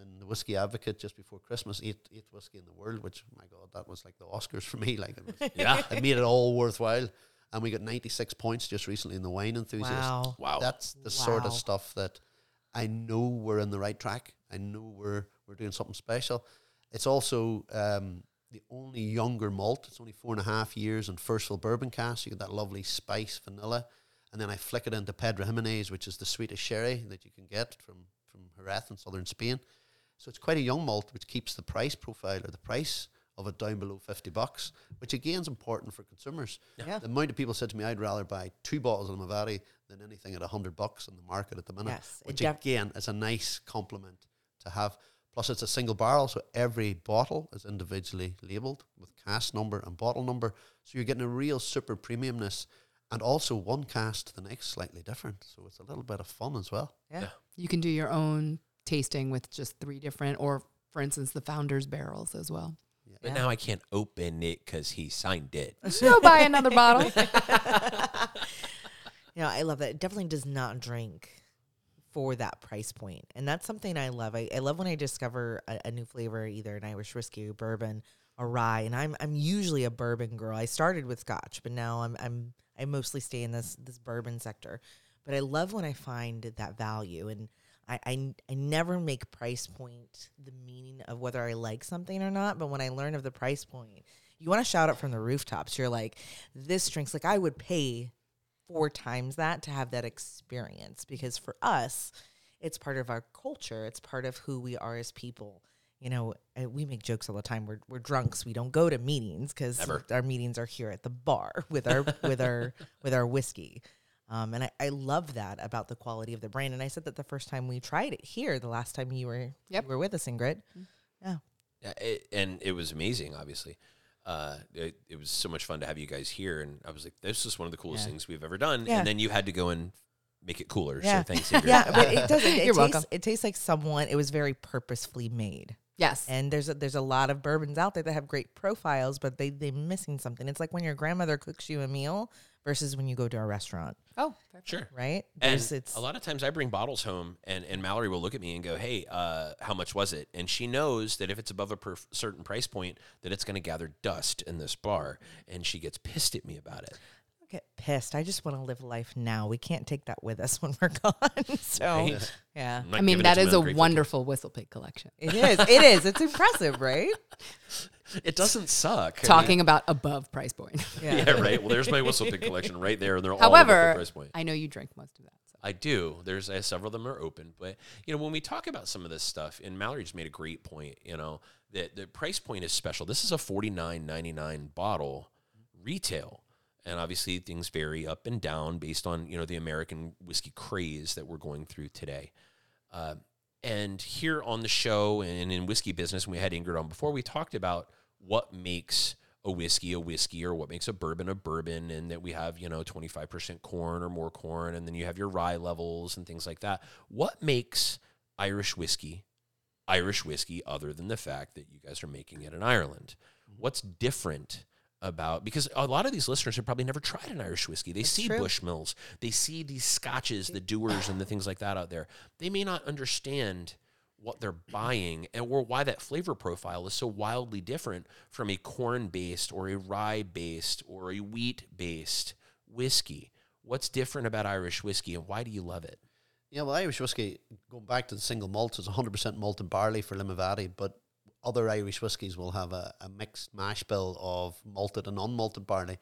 in the Whiskey Advocate just before Christmas, eight eight whiskey in the world, which my God, that was like the Oscars for me. Like it, was,
Yeah.
it made it all worthwhile. And we got ninety six points just recently in the Wine Enthusiast.
Wow.
Wow.
That's the sort of stuff that I know we're in the right track. I know we're we're doing something special. It's also um, the only younger malt. It's only four and a half years in first-fill bourbon cask. You get that lovely spice vanilla, and then I flick it into Pedro Ximénez, which is the sweetest sherry that you can get from from Jerez in southern Spain. So it's quite a young malt, which keeps the price profile or the price of it down below fifty bucks, which again is important for consumers.
Yeah.
The amount of people said to me, "I'd rather buy two bottles of Limavady than anything at hundred bucks in the market at the minute."
Yes,
which again is a nice compliment to have. Plus, it's a single barrel, so every bottle is individually labelled with cast number and bottle number. So you're getting a real super premiumness, and also one cast to the next slightly different. So it's a little bit of fun as well.
Yeah.
You can do your own tasting with just three different, or for instance, the founder's barrels as well.
But
Yeah.
now I can't open it because he signed it.
Go buy another bottle.
you know, I love that. It definitely does not drink for that price point. And that's something I love. I, I love when I discover a, a new flavor, either an Irish whiskey bourbon or rye. And I'm I'm usually a bourbon girl. I started with scotch, but now I'm I'm I mostly stay in this this bourbon sector. But I love when I find that value and I, I, I never make price point the meaning of whether I like something or not, but when I learn of the price point, you want to shout it from the rooftops. You're like, this drink's like I would pay four times that to have that experience because for us it's part of our culture. It's part of who we are as people. You know uh, we make jokes all the time. We're, we're drunks. We don't go to meetings because our meetings are here at the bar with our with our with our whiskey. Um, and I, I love that about the quality of the brand. And i said that the first time we tried it here the last time you were
Yep.
you were with us ingrid. Yeah.
Yeah, it, and it was amazing. Obviously, uh, it, it was so much fun to have you guys here, and I was like, "This is one of the coolest
Yeah.
things we've ever done."
Yeah.
And then you had to go and make it cooler.
Yeah.
So thanks, Ingrid.
yeah but it doesn't it
You're
tastes,
welcome.
it tastes like someone it was very purposefully made
Yes.
And there's a, there's a lot of bourbons out there that have great profiles, but they they're missing something. It's like when your grandmother cooks you a meal versus when you go to a restaurant,
Oh, fair.
Sure.
right?
And
it's
a lot of times I bring bottles home, and, and Mallory will look at me and go, "Hey, uh, how much was it?" And she knows that if it's above a per- certain price point, that it's going to gather dust in this bar, and she gets pissed at me about it.
I get pissed. I just want to live life now. We can't take that with us when we're gone. so
Right?
yeah,
I'm not
I mean,
giving it
that
to
is
my
a
ungrateful
wonderful whistle pig collection.
it is. It is. It's impressive, right?
It doesn't suck. I mean-
Talking about above price point.
yeah. right. Well, there's my whistle pig collection right there, and they're all above price point.
I know you drink most of that. So.
I do. There's uh, several of them are open, but you know when we talk about some of this stuff, and Mallory just made a great point. You know that the price point is special. This is a forty nine ninety nine bottle retail, and obviously things vary up and down based on you know the American whiskey craze that we're going through today. Uh, and here on the show and in whiskey business, we had Ingrid on before, we talked about what makes a whiskey a whiskey or what makes a bourbon a bourbon, and that we have, you know, 25% corn or more corn, and then you have your rye levels and things like that. What makes Irish whiskey Irish whiskey other than the fact that you guys are making it in Ireland? What's different? About because a lot of these listeners have probably never tried an Irish whiskey. They see
true.
Bushmills, they see these scotches, the doers, and the things like that out there. They may not understand what they're buying and or why that flavor profile is so wildly different from a corn based or a rye based or a wheat based whiskey. What's different about Irish whiskey and why do you love it?
Yeah, well, Irish whiskey, going back to the single malts, is 100% malted barley for Limavady, but other Irish whiskies will have a, a mixed mash bill of malted and unmalted barley.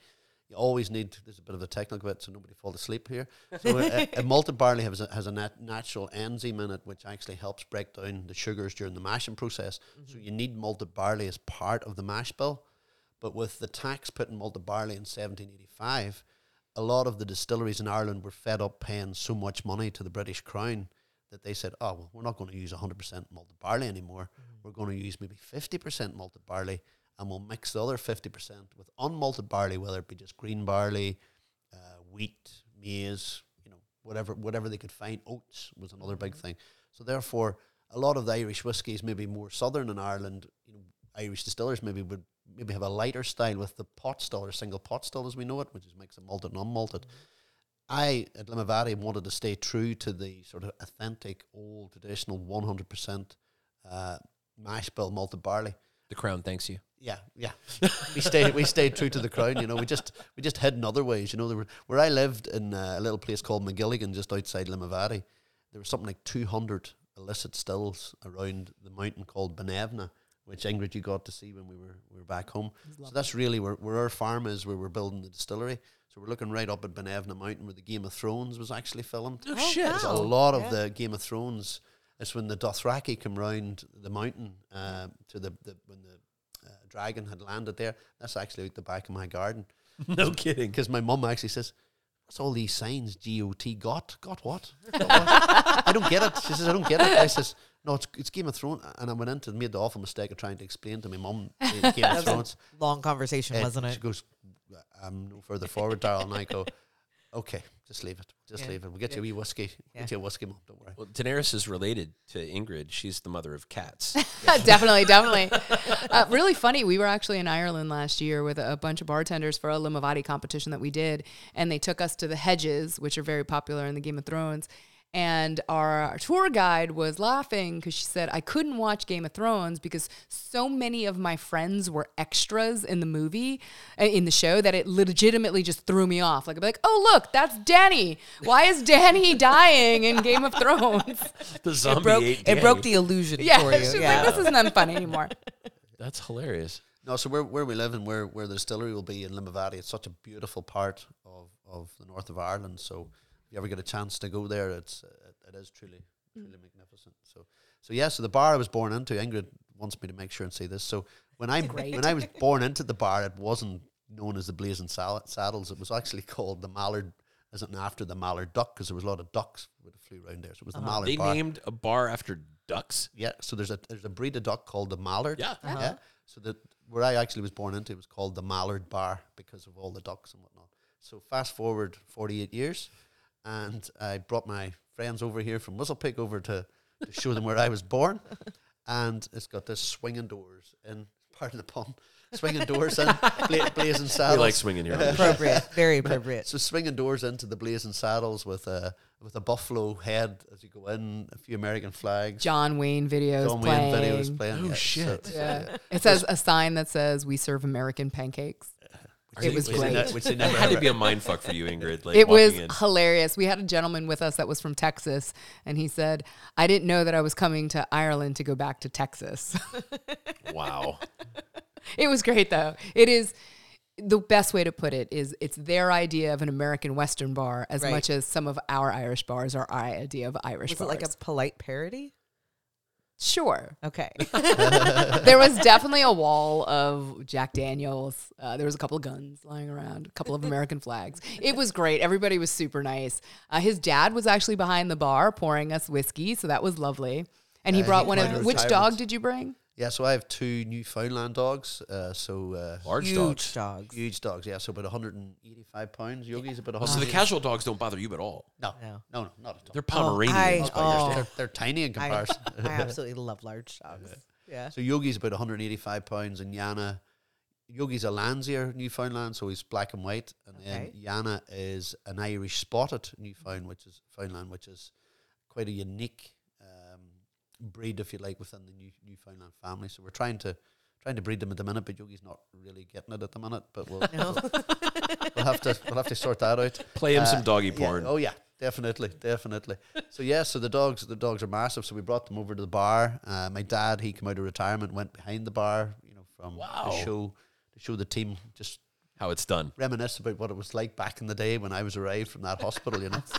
You always need, there's a bit of a technical bit, so nobody fall asleep here. So uh, a, a malted barley has a, has a nat- natural enzyme in it, which actually helps break down the sugars during the mashing process. So mm-hmm. you need malted barley as part of the mash bill. But with the tax put in malted barley in 1785, a lot of the distilleries in Ireland were fed up paying so much money to the British Crown that they said, oh, well, we're not going to use 100% malted barley anymore. Mm-hmm. We're going to use maybe 50% malted barley and we'll mix the other 50% with unmalted barley, whether it be just green barley, uh, wheat, maize, you know, whatever, whatever they could find. Oats was another big mm-hmm. thing. So therefore, a lot of the Irish whiskies, maybe more southern in Ireland, you know, Irish distillers maybe would maybe have a lighter style with the pot still or single pot still as we know it, which is makes it malted and unmalted. Mm-hmm. I at Limavady wanted to stay true to the sort of authentic, old, traditional, one hundred percent uh, mash bill malted barley.
The crown thanks you.
Yeah, yeah. we stayed we stayed true to the crown. You know, we just we just hid in other ways. You know, there were where I lived in uh, a little place called Magilligan, just outside Limavady. There was something like two hundred illicit stills around the mountain called Binevenagh, which Ingrid you got to see when we were we were back home. So that's really where, where our farm is, where we're building the distillery. So we're looking right up at Binevenagh Mountain, where the Game of Thrones was actually filmed.
Oh,
Oh,
shit.
wow.
There's a lot of
Yeah.
the Game of Thrones. It's when the Dothraki come round the mountain uh, to the, the when the uh, dragon had landed there. That's actually out the back of my garden
no kidding.
because my mum actually says, "What's all these signs? G O T got got what? Got what? I don't get it." She says, "I don't get it." I says, "No, it's, it's Game of Thrones." And I went into made the awful mistake of trying to explain to my mum Game of Thrones.
Long conversation,
Uh,
wasn't it?
She goes, "I'm no further forward, Darryl." And I go, "Okay, just leave it. Just
Yeah.
leave it. We'll get you a wee whiskey.
Yeah.
Get you a whiskey, mum. Don't worry."
Well, Daenerys is related to Ingrid. She's the mother of cats.
definitely, definitely. Uh, really funny. We were actually in Ireland last year with a bunch of bartenders for a Limavady competition that we did, and they took us to the hedges, which are very popular in the Game of Thrones. And our tour guide was laughing because she said, I couldn't watch Game of Thrones because so many of my friends were extras in the movie, uh, in the show, that it legitimately just threw me off. Like, I'd be like, oh, look, that's Danny. Why is Danny dying in Game of Thrones?
the zombie
It broke,
ate
it broke the illusion
Yeah,
for you.
she's
yeah.
like, this isn't fun anymore.
That's hilarious.
No, so where, where we live and where, where the distillery will be in Limavady, it's such a beautiful part of, of the north of Ireland. So if you ever get a chance to go there, it's uh, it, it is truly mm. truly magnificent. So so yeah, so the bar I was born into, Ingrid wants me to make sure and say this. So when I
Great.
when I was born into the bar, it wasn't known as the Blazing Saddles. It was actually called the Mallard, as in after the Mallard Duck, because there was a lot of ducks that flew around there. So it was the uh-huh. Mallard
They
Bar.
named a bar after ducks.
Yeah, so there's a there's a breed of duck called the mallard.
Yeah. Uh-huh.
yeah. So that where I actually was born into was called the Mallard Bar because of all the ducks and whatnot. So fast forward 48 years, and I brought my friends over here from Whistlepig over to, to show them where I was born, and it's got this swinging doors in part of the pun, swinging doors in, bla- blazing
We
saddles.
like swinging here.
Appropriate. Very appropriate.
So swinging doors into the blazing saddles with a with a buffalo head as you go in, a few American flags,
John Wayne videos
John
playing.
Wayne videos playing.
Oh,
yeah,
shit.
so-
Yeah. It says a sign that says "We serve American pancakes." It was
which
great.
ne- which
It
never
had to be a mind fuck for you, Ingrid. Like
it was
in.
hilarious. We had a gentleman with us that was from Texas, and he said, "I didn't know that I was coming to Ireland to go back to Texas."
wow.
it was great though. It is the best way to put it is it's their idea of an American Western bar as
Right.
much as some of our Irish bars are our idea of Irish
Was
bars.
it like a polite parody?
Sure?
Okay.
there was definitely a wall of Jack Daniels. Uh, there was a couple of guns lying around, a couple of American flags. It was great. Everybody was super nice. Uh, his dad was actually behind the bar pouring us whiskey, so that was lovely. And he
Yeah,
brought
he
one of which dog did you bring?
Yeah, so I have two Newfoundland dogs. Uh, so uh,
Large
Huge
dogs.
dogs.
huge dogs. Yeah, so about 185 pounds. Yogi's about
Oh,
100.
so the casual dogs don't bother you at all.
no,
No.
no, no, not at all.
They're
Oh, I-
Pomeranians. but
oh.
still-
They're, they're tiny in
I,
comparison.
I absolutely love large dogs. Yeah.
So Yogi's about 185 pounds, and Yana, Yogi's a Landseer Newfoundland, so he's black and white, and
Okay.
then Yana is an Irish spotted Newfoundland, which is Foundland, which is quite a unique breed, if you like, within the New, Newfoundland family. So we're trying to trying to breed them at the minute, but Yogi's not really getting it at the minute. But we'll,
No.
we'll, we'll have to we'll have to sort that out.
Play him
Uh,
some doggy
yeah,
porn.
Oh yeah, definitely, definitely. so yeah, so the dogs, the dogs are massive. So we brought them over to the bar. Uh, my dad, he came out of retirement, went behind the bar, you know, from
Wow.
to show to show the team, just
How it's done.
reminisce about what it was like back in the day when I was arrived from that hospital, you know.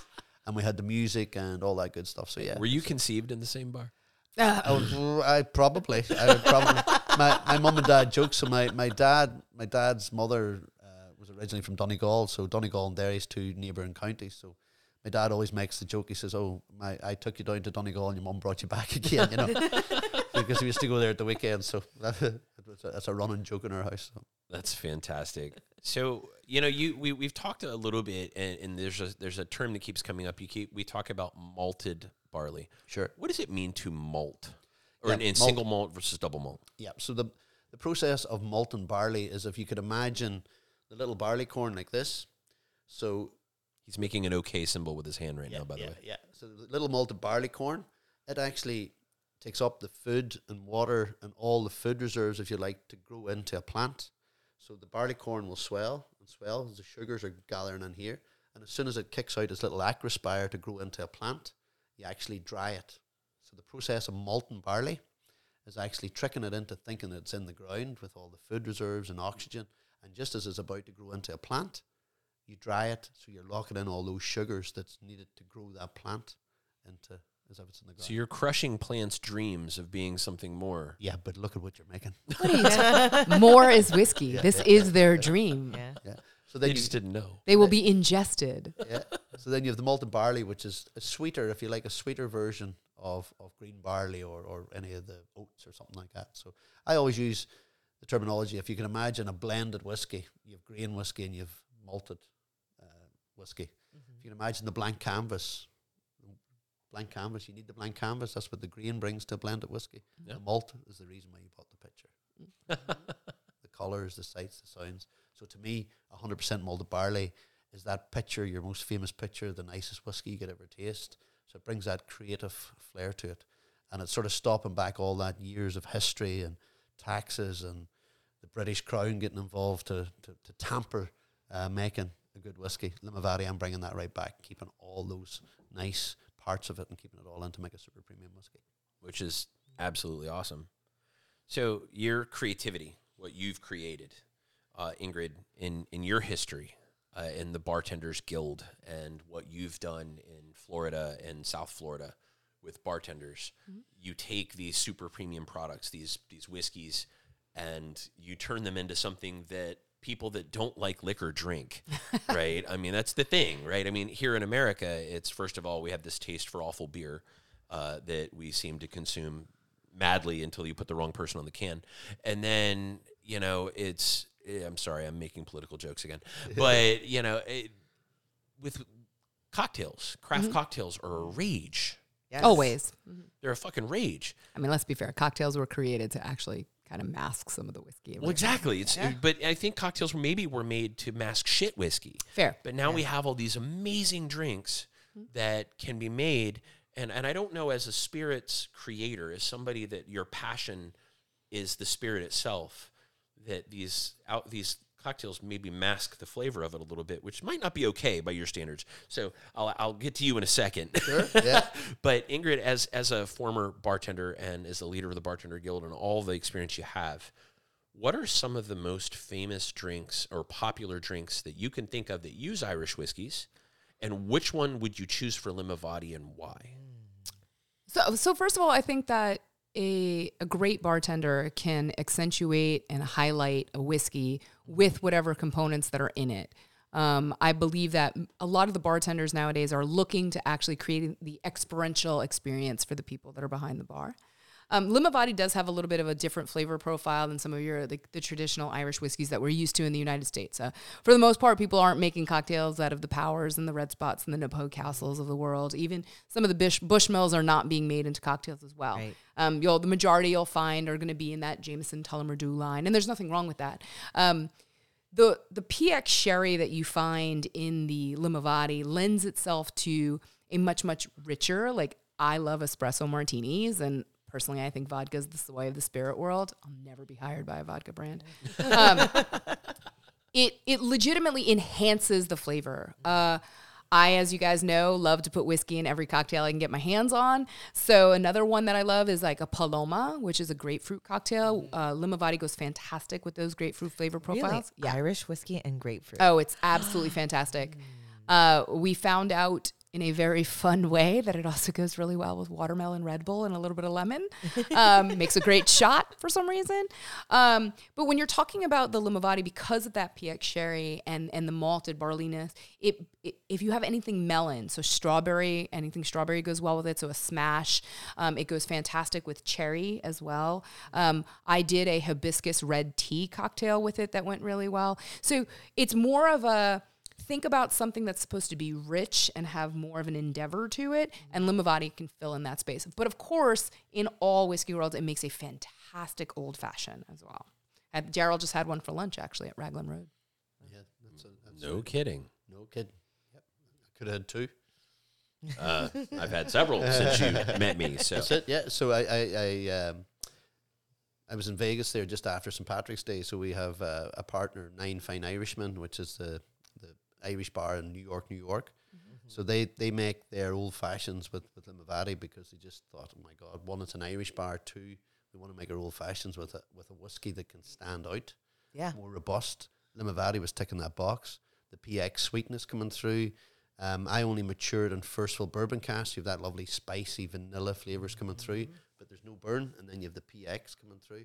And we had the music and all that good stuff. So yeah,
Were you conceived in the same bar?
Oh, I probably, I probably. my my mum and dad joke. So my, my dad, my dad's mother uh, was originally from Donegal. So Donegal and Derry's two neighbouring counties. So my dad always makes the joke. He says, "Oh, my, I took you down to Donegal and your mum brought you back again." You know, because we used to go there at the weekend. So that, was a, that's a running joke in our house. So.
That's fantastic. So you know, you we we've talked a little bit, and, and there's a there's a term that keeps coming up. You keep we talk about malted barley.
Sure.
What does it mean to malt, or
Yeah,
in, in
malt.
single malt versus double malt?
Yeah. So the the process of malting barley is if you could imagine the little barley corn like this. So
He's making an okay symbol with his hand right
yeah,
now. By
yeah,
the way,
Yeah. So the little malted barley corn, it actually takes up the food and water and all the food reserves, if you like, to grow into a plant. So the barley corn will swell and swell as the sugars are gathering in here. And as soon as it kicks out its little acrospire to grow into a plant, you actually dry it. So the process of malting barley is actually tricking it into thinking that it's in the ground with all the food reserves and oxygen. And just as it's about to grow into a plant, you dry it so you're locking in all those sugars that's needed to grow that plant into as if it's in the ground.
so you're crushing plants' dreams of being something more.
yeah, but look at what you're making.
More is whiskey. this is their dream.
Yeah.
Yeah. So
They
then you,
just didn't know.
They will be ingested.
yeah. So then you have the malted barley, which is a sweeter, if you like, a sweeter version of, of green barley or, or any of the oats or something like that. So I always use the terminology. If you can imagine a blended whiskey, you have grain whiskey and you have malted uh, whiskey. If you can imagine the blank canvas, blank canvas, you need the blank canvas. That's what the grain brings to a blended whiskey.
Yeah.
The malt is the reason why you bought the picture. the colours, the sights, the sounds. So to me, 100% malted barley is that picture, your most famous picture, the nicest whiskey you could ever taste. So it brings that creative flair to it. And it's sort of stopping back all that years of history and taxes and the British Crown getting involved to, to, to tamper uh, making a good whiskey. Limavady, I'm bringing that right back, keeping all those nice parts of it and keeping it all in to make a super premium whiskey.
which is absolutely awesome. So your creativity, what you've created, uh, Ingrid, in in your history, uh, in the Bartenders Guild, and what you've done in Florida and South Florida with bartenders, you take these super premium products, these these whiskeys, and you turn them into something that people that don't like liquor drink, right? I mean, that's the thing, right? I mean, here in America, it's first of all we have this taste for awful beer uh, that we seem to consume madly until you put the wrong person on the can, and then you know it's. Eh, I'm sorry, I'm making political jokes again, but you know, it, with cocktails, craft mm-hmm. cocktails are a rage.
Yes.
Always. Mm-hmm.
They're a fucking rage.
I mean, let's be fair. Cocktails were created to actually kind of mask some of the whiskey.
Well, exactly. It's but I think cocktails were maybe were made to mask shit whiskey.
Fair.
But now we have all these amazing drinks mm-hmm. that can be made, and and I don't know as a spirits creator, as somebody that your passion is the spirit itself, that these out these cocktails maybe mask the flavor of it a little bit, which might not be okay by your standards. So I'll I'll get to you in a second.
Sure. Yeah.
but Ingrid, as as a former bartender and as the leader of the bartender guild and all the experience you have, what are some of the most famous drinks or popular drinks that you can think of that use Irish whiskeys? And which one would you choose for Limavady and why?
So, so first of all, I think that a, a great bartender can accentuate and highlight a whiskey with whatever components that are in it. Um, I believe that a lot of the bartenders nowadays are looking to actually create the experiential experience for the people that are behind the bar. Um, Limavady does have a little bit of a different flavor profile than some of your the, the traditional Irish whiskeys that we're used to in the United States. Uh, for the most part, people aren't making cocktails out of the Powers and the Red Spots and the Knappogue Castles of the world. Even some of the Bush, Bushmills are not being made into cocktails as well.
Right.
Um, you'll the majority you'll find are going to be in that Jameson Tullamore Dew line, and there's nothing wrong with that. Um, the the PX sherry that you find in the Limavady lends itself to a much much richer. Like I love espresso martinis, and personally, I think vodka is the way of the spirit world. I'll never be hired by a vodka brand. Um, it it legitimately enhances the flavor. Uh, I, as you guys know, love to put whiskey in every cocktail I can get my hands on. So another one that I love is like a Paloma, which is a grapefruit cocktail. Uh, Limavady goes fantastic with those grapefruit flavor profiles.
Really? Irish whiskey and grapefruit.
Oh, it's absolutely fantastic. Uh, we found out in a very fun way that it also goes really well with watermelon Red Bull and a little bit of lemon. Um, makes a great shot for some reason. Um, but when you're talking about the Limavady, because of that PX sherry and and the malted barleyness, it, it if you have anything melon, so strawberry, anything strawberry goes well with it. So a smash, um, it goes fantastic with cherry as well. Um, I did a hibiscus red tea cocktail with it that went really well. So it's more of a think about something that's supposed to be rich and have more of an endeavor to it, and Limavady can fill in that space. But of course, in all whiskey worlds, it makes a fantastic old fashioned as well. And Gerald just had one for lunch actually at Raglan Road.
Yeah. That's a, that's
No kidding.
no kid. Yep. I could have had two.
Uh, I've had several since you met me. So
That's it. Yeah. So I I I, um, I was in Vegas there just after St Patrick's Day. So we have uh, a partner, Nine Fine Irishmen, which is the the Irish bar in New York, New York. Mm-hmm. Mm-hmm. So they, they make their old fashions with with Limavady because they just thought, oh my god, one it's an Irish bar, two we want to make our old fashions with a with a whiskey that can stand out,
yeah.
more robust. Limavady was ticking that box. The PX sweetness coming through. Um, I only matured on first-fill bourbon cast. You have that lovely spicy vanilla flavors coming through, mm-hmm. but there's no burn. And then you have the PX coming through.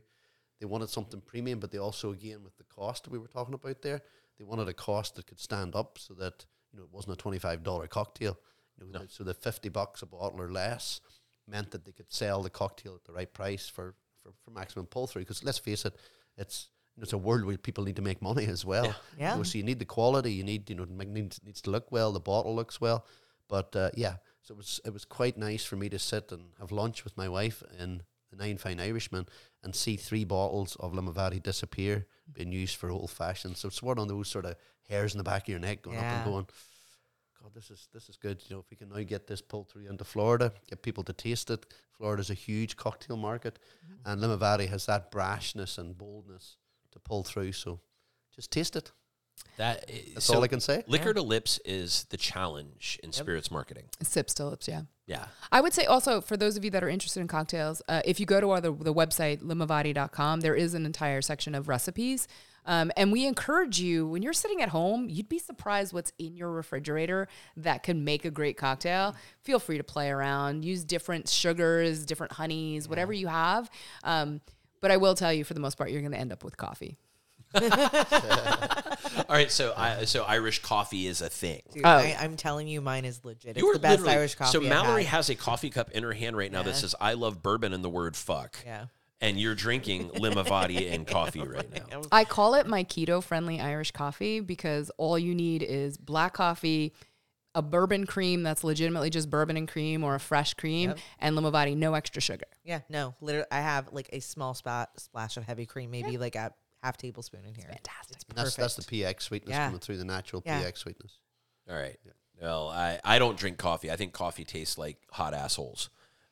They wanted something premium, but they also, again, with the cost we were talking about there, they wanted a cost that could stand up so that you know it wasn't a twenty five dollar cocktail. You know,
No.
so the fifty bucks a bottle or less meant that they could sell the cocktail at the right price for for, for maximum pull through. Because let's face it, it's you know, it's a world where people need to make money as well.
Yeah.
Yeah.
You know, so you need the quality. You need you know it needs, needs to look well. The bottle looks well, but uh, yeah. So it was it was quite nice for me to sit and have lunch with my wife in the Nine Fine Irishmen, and see three bottles of Limavady disappear being used for old fashioned. So it's one of those sort of hairs in the back of your neck going up and going. God, this is this is good. You know, if we can now get this pulled through into Florida, get people to taste it. Florida's a huge cocktail market, mm-hmm. and Limavady has that brashness and boldness to pull through. So, just taste it.
That
That's
so
all I can say.
liquor to lips is the challenge in spirits marketing.
Sips to lips, yeah.
Yeah.
I would say also for those of you that are interested in cocktails, uh, if you go to our, the, the website limavady.com, there is an entire section of recipes. Um, and we encourage you when you're sitting at home, you'd be surprised what's in your refrigerator that can make a great cocktail. Feel free to play around, use different sugars, different honeys, whatever you have. Um, but I will tell you, for the most part, you're going to end up with coffee.
All right. So I so Irish coffee is a thing.
Dude,
Oh.
I, I'm telling you, mine is legit. It's
You are
the best
literally-
Irish coffee.
So
I've
Mallory
had.
has a coffee cup in her hand right now that
Yeah.
says "I love bourbon" and the word "fuck."
Yeah.
And you're drinking Limavady and coffee right now.
I call it my keto friendly Irish coffee because all you need is black coffee, a bourbon cream that's legitimately just bourbon and cream or a fresh cream,
Yep.
and Limavady, no extra sugar.
Yeah, no, literally, I have like a small spot splash of heavy cream, maybe like a half tablespoon in here.
Fantastic.
It's
And that's that's the. PX sweetness
Yeah.
coming through the natural
Yeah.
PX sweetness.
All right. Well, I, I don't drink coffee. I think coffee tastes like hot assholes.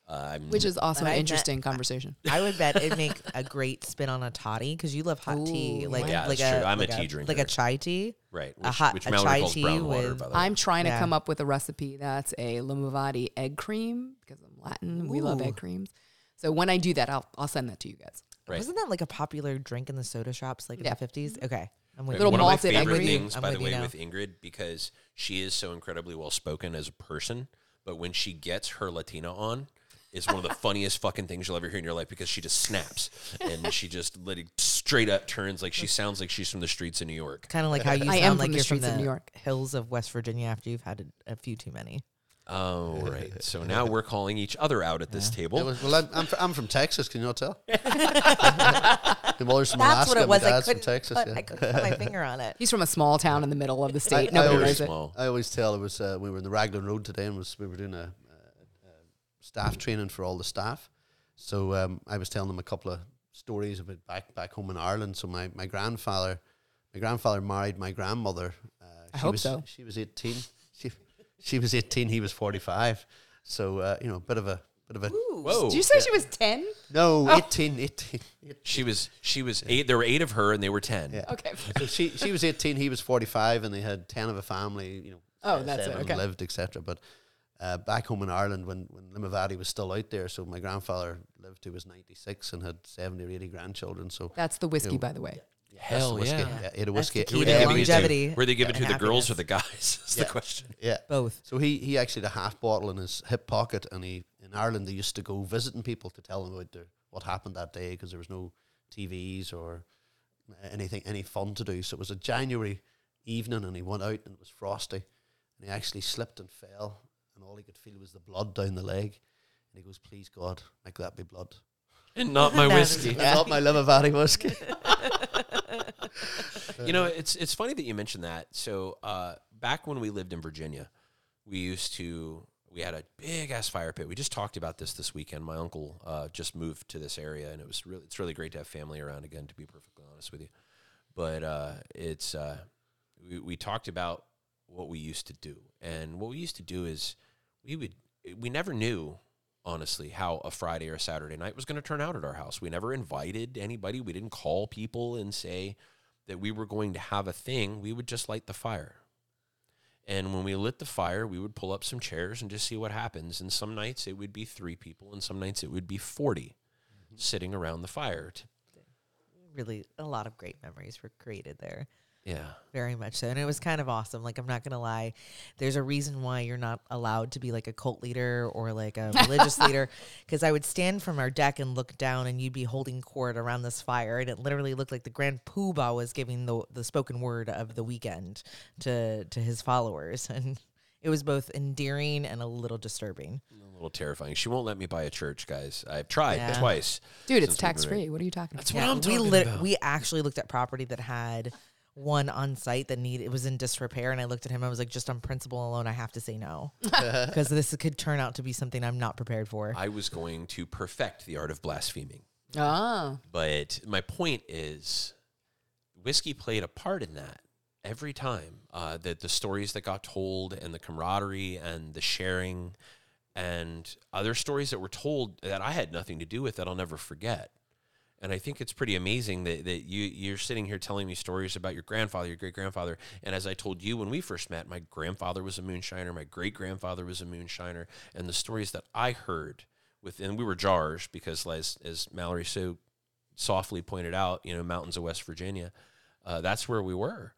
Uh,
Which is also an
I bet-
interesting conversation.
I would bet it'd make a great spin on a toddy because you love hot tea, like
yeah,
like
that's
a
true. I'm a
like
tea drinker.
like a chai tea.
right.
a hot-
which
a chai
calls
tea
brown water,
with-
by the way.
I'm trying to come up with a recipe that's a Limavady egg cream because I'm Latin. We love egg creams. So when I do that, I'll I'll send that to you guys.
Right.
Wasn't that like a popular drink in the soda shops like
Yeah.
in the fifties? Mm-hmm. Okay, I'm with
Little
One
you.
of my
malted egg
favorite
cream.
things,
I'm
by
with
the
you
way,
now.
with Ingrid, because she is so incredibly well spoken as a person, but when she gets her Latina on, is one of the funniest fucking things you'll ever hear in your life because she just snaps and she just let it straight up turns like she sounds like she's from the streets of New York.
Kind of like how you
I
sound
am
like
from the
you're from
streets
the
New York.
hills of West Virginia after you've had a, a few too many.
Oh, right. So now we're calling each other out at this
It
table.
was, well, I'm, I'm, fr- I'm from Texas. Can you not tell? My mother's from
That's
Alaska.
what it
my
was. I
dad's from
couldn't,
Texas.
put,
yeah.
I couldn't put my finger on it.
He's from a small town in the middle of the state.
I
Nobody
always-
knows it.
small.
I always tell it was uh, we were in the Raglan Road today and was we were doing a, a, a staff training for all the staff. So um, I was telling them a couple of stories about back back home in Ireland. So my, my grandfather, my grandfather married my grandmother. Uh,
I
she
hope
was,
so.
She was eighteen. She she was eighteen. He was forty five. So uh, you know, a bit of a bit of a
Whoa.
Did you say she was ten?
no
Oh.
18, 18, 18.
She was she was eight. There were eight of her, and they were ten.
Yeah.
Okay.
So she she was eighteen, he was forty five, and they had ten of a family. You know,
Oh,
uh,
that's it,
seven
okay.
lived, etc. But uh, back home in Ireland, when when Limavady was still out there, so my grandfather lived to was ninety six and had seventy or eighty grandchildren. So
That's the whiskey,
Ew.
by the way.
That's
Hell
the whiskey.
yeah.
yeah, ate a whiskey.
the key
Were
to
they
Yeah,
giving it to-
longevity
Were they giving it to
and
the girls or the guys? That's
Yeah.
the question.
yeah.
Both.
So he he actually had a half bottle in his hip pocket, and he in Ireland they used to go visiting people to tell them about their, what happened that day because there was no TVs or anything any fun to do. So it was a January evening, and he went out and it was frosty, and he actually slipped and fell, and all he could feel was the blood down the leg, and he goes, "Please God, make that be blood,
And not my
No,
whiskey.
Yeah.
not my Limavady whiskey."
You know, it's it's funny that you mentioned that. So uh, back when we lived in Virginia, we used to we had a big ass fire pit. We just talked about this this weekend. My uncle uh, just moved to this area, and it was really it's really great to have family around again. To be perfectly honest with you, but uh, it's uh, we we talked about what we used to do, and what we used to do is we would we never knew honestly how a Friday or Saturday night was going to turn out at our house. We never invited anybody. We didn't call people and say that we were going to have a thing. We would just light the fire. And when we lit the fire, we would pull up some chairs and just see what happens. And some nights it would be three people, and some nights it would be 40 mm-hmm. sitting around the fire.
Really, a lot of great memories were created there.
Yeah.
Very much so. And it was kind of awesome. Like, I'm not going to lie. There's a reason why you're not allowed to be like a cult leader or like a religious leader. Because I would stand from our deck and look down, and you'd be holding court around this fire. And it literally looked like the Grand Poobah was giving the, the spoken word of the weekend to, to his followers. And it was both endearing and a little disturbing.
A little terrifying. She won't let me buy a church, guys. I've tried
Yeah.
twice.
Dude, it's tax free. What are you talking
That's
about?
what I'm
we
talking
lit-
about.
we actually looked at property that had one on site that needed it was in disrepair and I looked at him I was like just on principle alone I have to say no because this could turn out to be something I'm not prepared for.
I was going to perfect the art of blaspheming.
Ah.
But my point is, whiskey played a part in that every time. Uh, that the stories that got told and the camaraderie and the sharing and other stories that were told that I had nothing to do with that I'll never forget. And I think it's pretty amazing that, that you you're sitting here telling me stories about your grandfather, your great grandfather. And as I told you when we first met, my grandfather was a moonshiner, my great grandfather was a moonshiner, and the stories that I heard with and we were jars because as as Mallory so softly pointed out, you know, mountains of West Virginia, uh, that's where we were.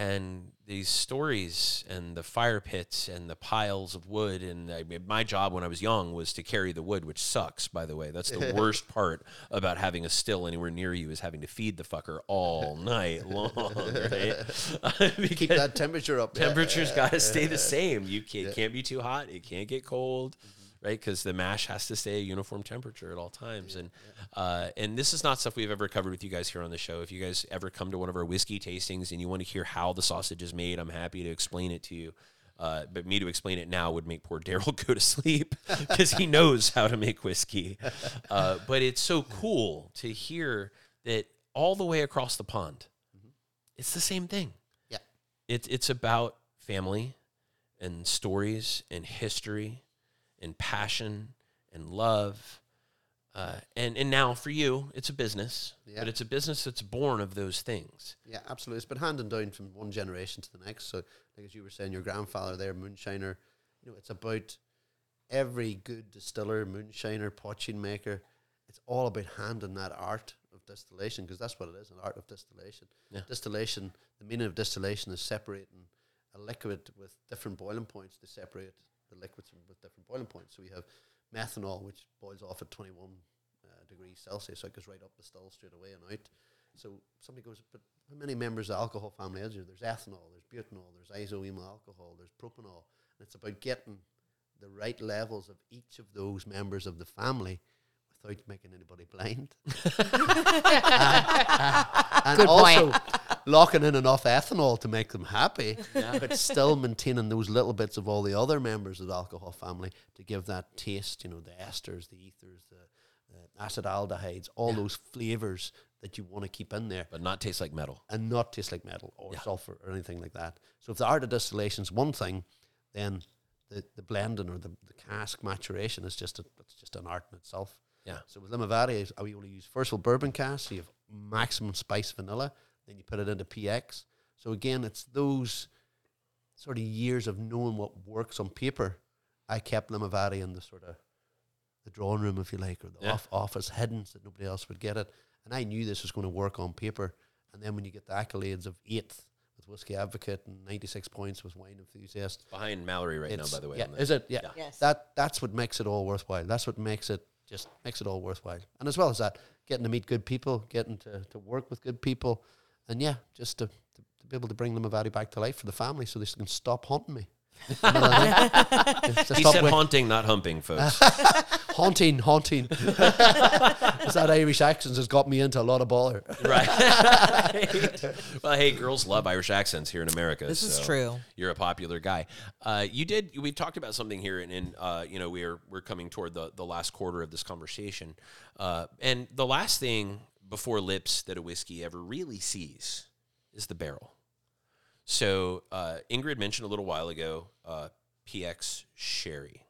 And these stories and the fire pits and the piles of wood and I mean, my job when I was young was to carry the wood, which sucks, by the way. That's the worst part about having a still anywhere near you is having to feed the fucker all night long, right?
Keep that temperature up.
temperature's
yeah,
got to
yeah.
stay the same. You can't, it can't be too hot. It can't get cold, mm-hmm. Right? Because the mash has to stay a uniform temperature at all times. and uh, and this is not stuff we've ever covered with you guys here on the show. If you guys ever come to one of our whiskey tastings and you want to hear how the sausage is made, I'm happy to explain it to you. Uh, but me to explain it now would make poor Darryl go to sleep because he knows how to make whiskey. Uh, but it's so cool to hear that all the way across the pond, it's the same thing.
Yeah.
It's it's about family and stories and history and passion and love. Uh, and and now for you, it's a business,
Yeah.
but it's a business that's born of those things.
Yeah, absolutely. It's been handed down from one generation to the next. So, like as you were saying, your grandfather there, moonshiner. You know, it's about every good distiller, moonshiner, poaching maker. It's all about handing that art of distillation because that's what it is—an art of distillation.
Yeah.
Distillation. The meaning of distillation is separating a liquid with different boiling points to separate the liquids with different boiling points. So we have methanol, which boils off at 21 uh, degrees Celsius, so it goes right up the still straight away and out. So somebody goes, but how many members of the alcohol family is there? There's ethanol, there's butanol, there's isoamyl alcohol, there's propanol. And it's about getting the right levels of each of those members of the family without making anybody blind. and
Good
also
point.
Locking in enough ethanol to make them happy, but still maintaining those little bits of all the other members of the alcohol family to give that taste, you know, the esters, the ethers, the, the acetaldehydes, all those flavors that you want to keep in there
But not taste like metal.
and not taste like metal or
Yeah.
sulfur or anything like that. So if the art of distillation is one thing, then the, the blending or the, the cask maturation is just a, it's just an art in itself.
Yeah.
So with Limavady, we only use first of all bourbon cask, so you have maximum spice vanilla, then you put it into PX. So again, it's those sort of years of knowing what works on paper. I kept Limavady in the sort of the drawing room, if you like, or the
Yeah.
off office hidden so that nobody else would get it. And I knew this was going to work on paper. And then when you get the accolades of eighth with Whiskey Advocate and 96 points with Wine Enthusiast,
Behind Mallory right now,
it's-
by the way.
Yeah,
on that.
is it? Yeah.
Yeah.
Yes.
That that's what makes it all worthwhile. That's what makes it just makes it all worthwhile. And as well as that, getting to meet good people, getting to, to work with good people, and yeah, just to, to, to be able to bring Limavady back to life for the family, so they can stop haunting me. You know what I mean? To
He
stop
said
wa-
haunting, not humping, folks.
haunting, haunting. it's that Irish accents has got me into a lot of bother.
right. well, hey, girls love Irish accents here in America.
This is true.
You're a popular guy. Uh, you did. We talked about something here, and, and uh, you know we're we're coming toward the the last quarter of this conversation, uh, and the last thing before lips that a whiskey ever really sees is the barrel. So uh, Ingrid mentioned a little while ago uh, PX sherry,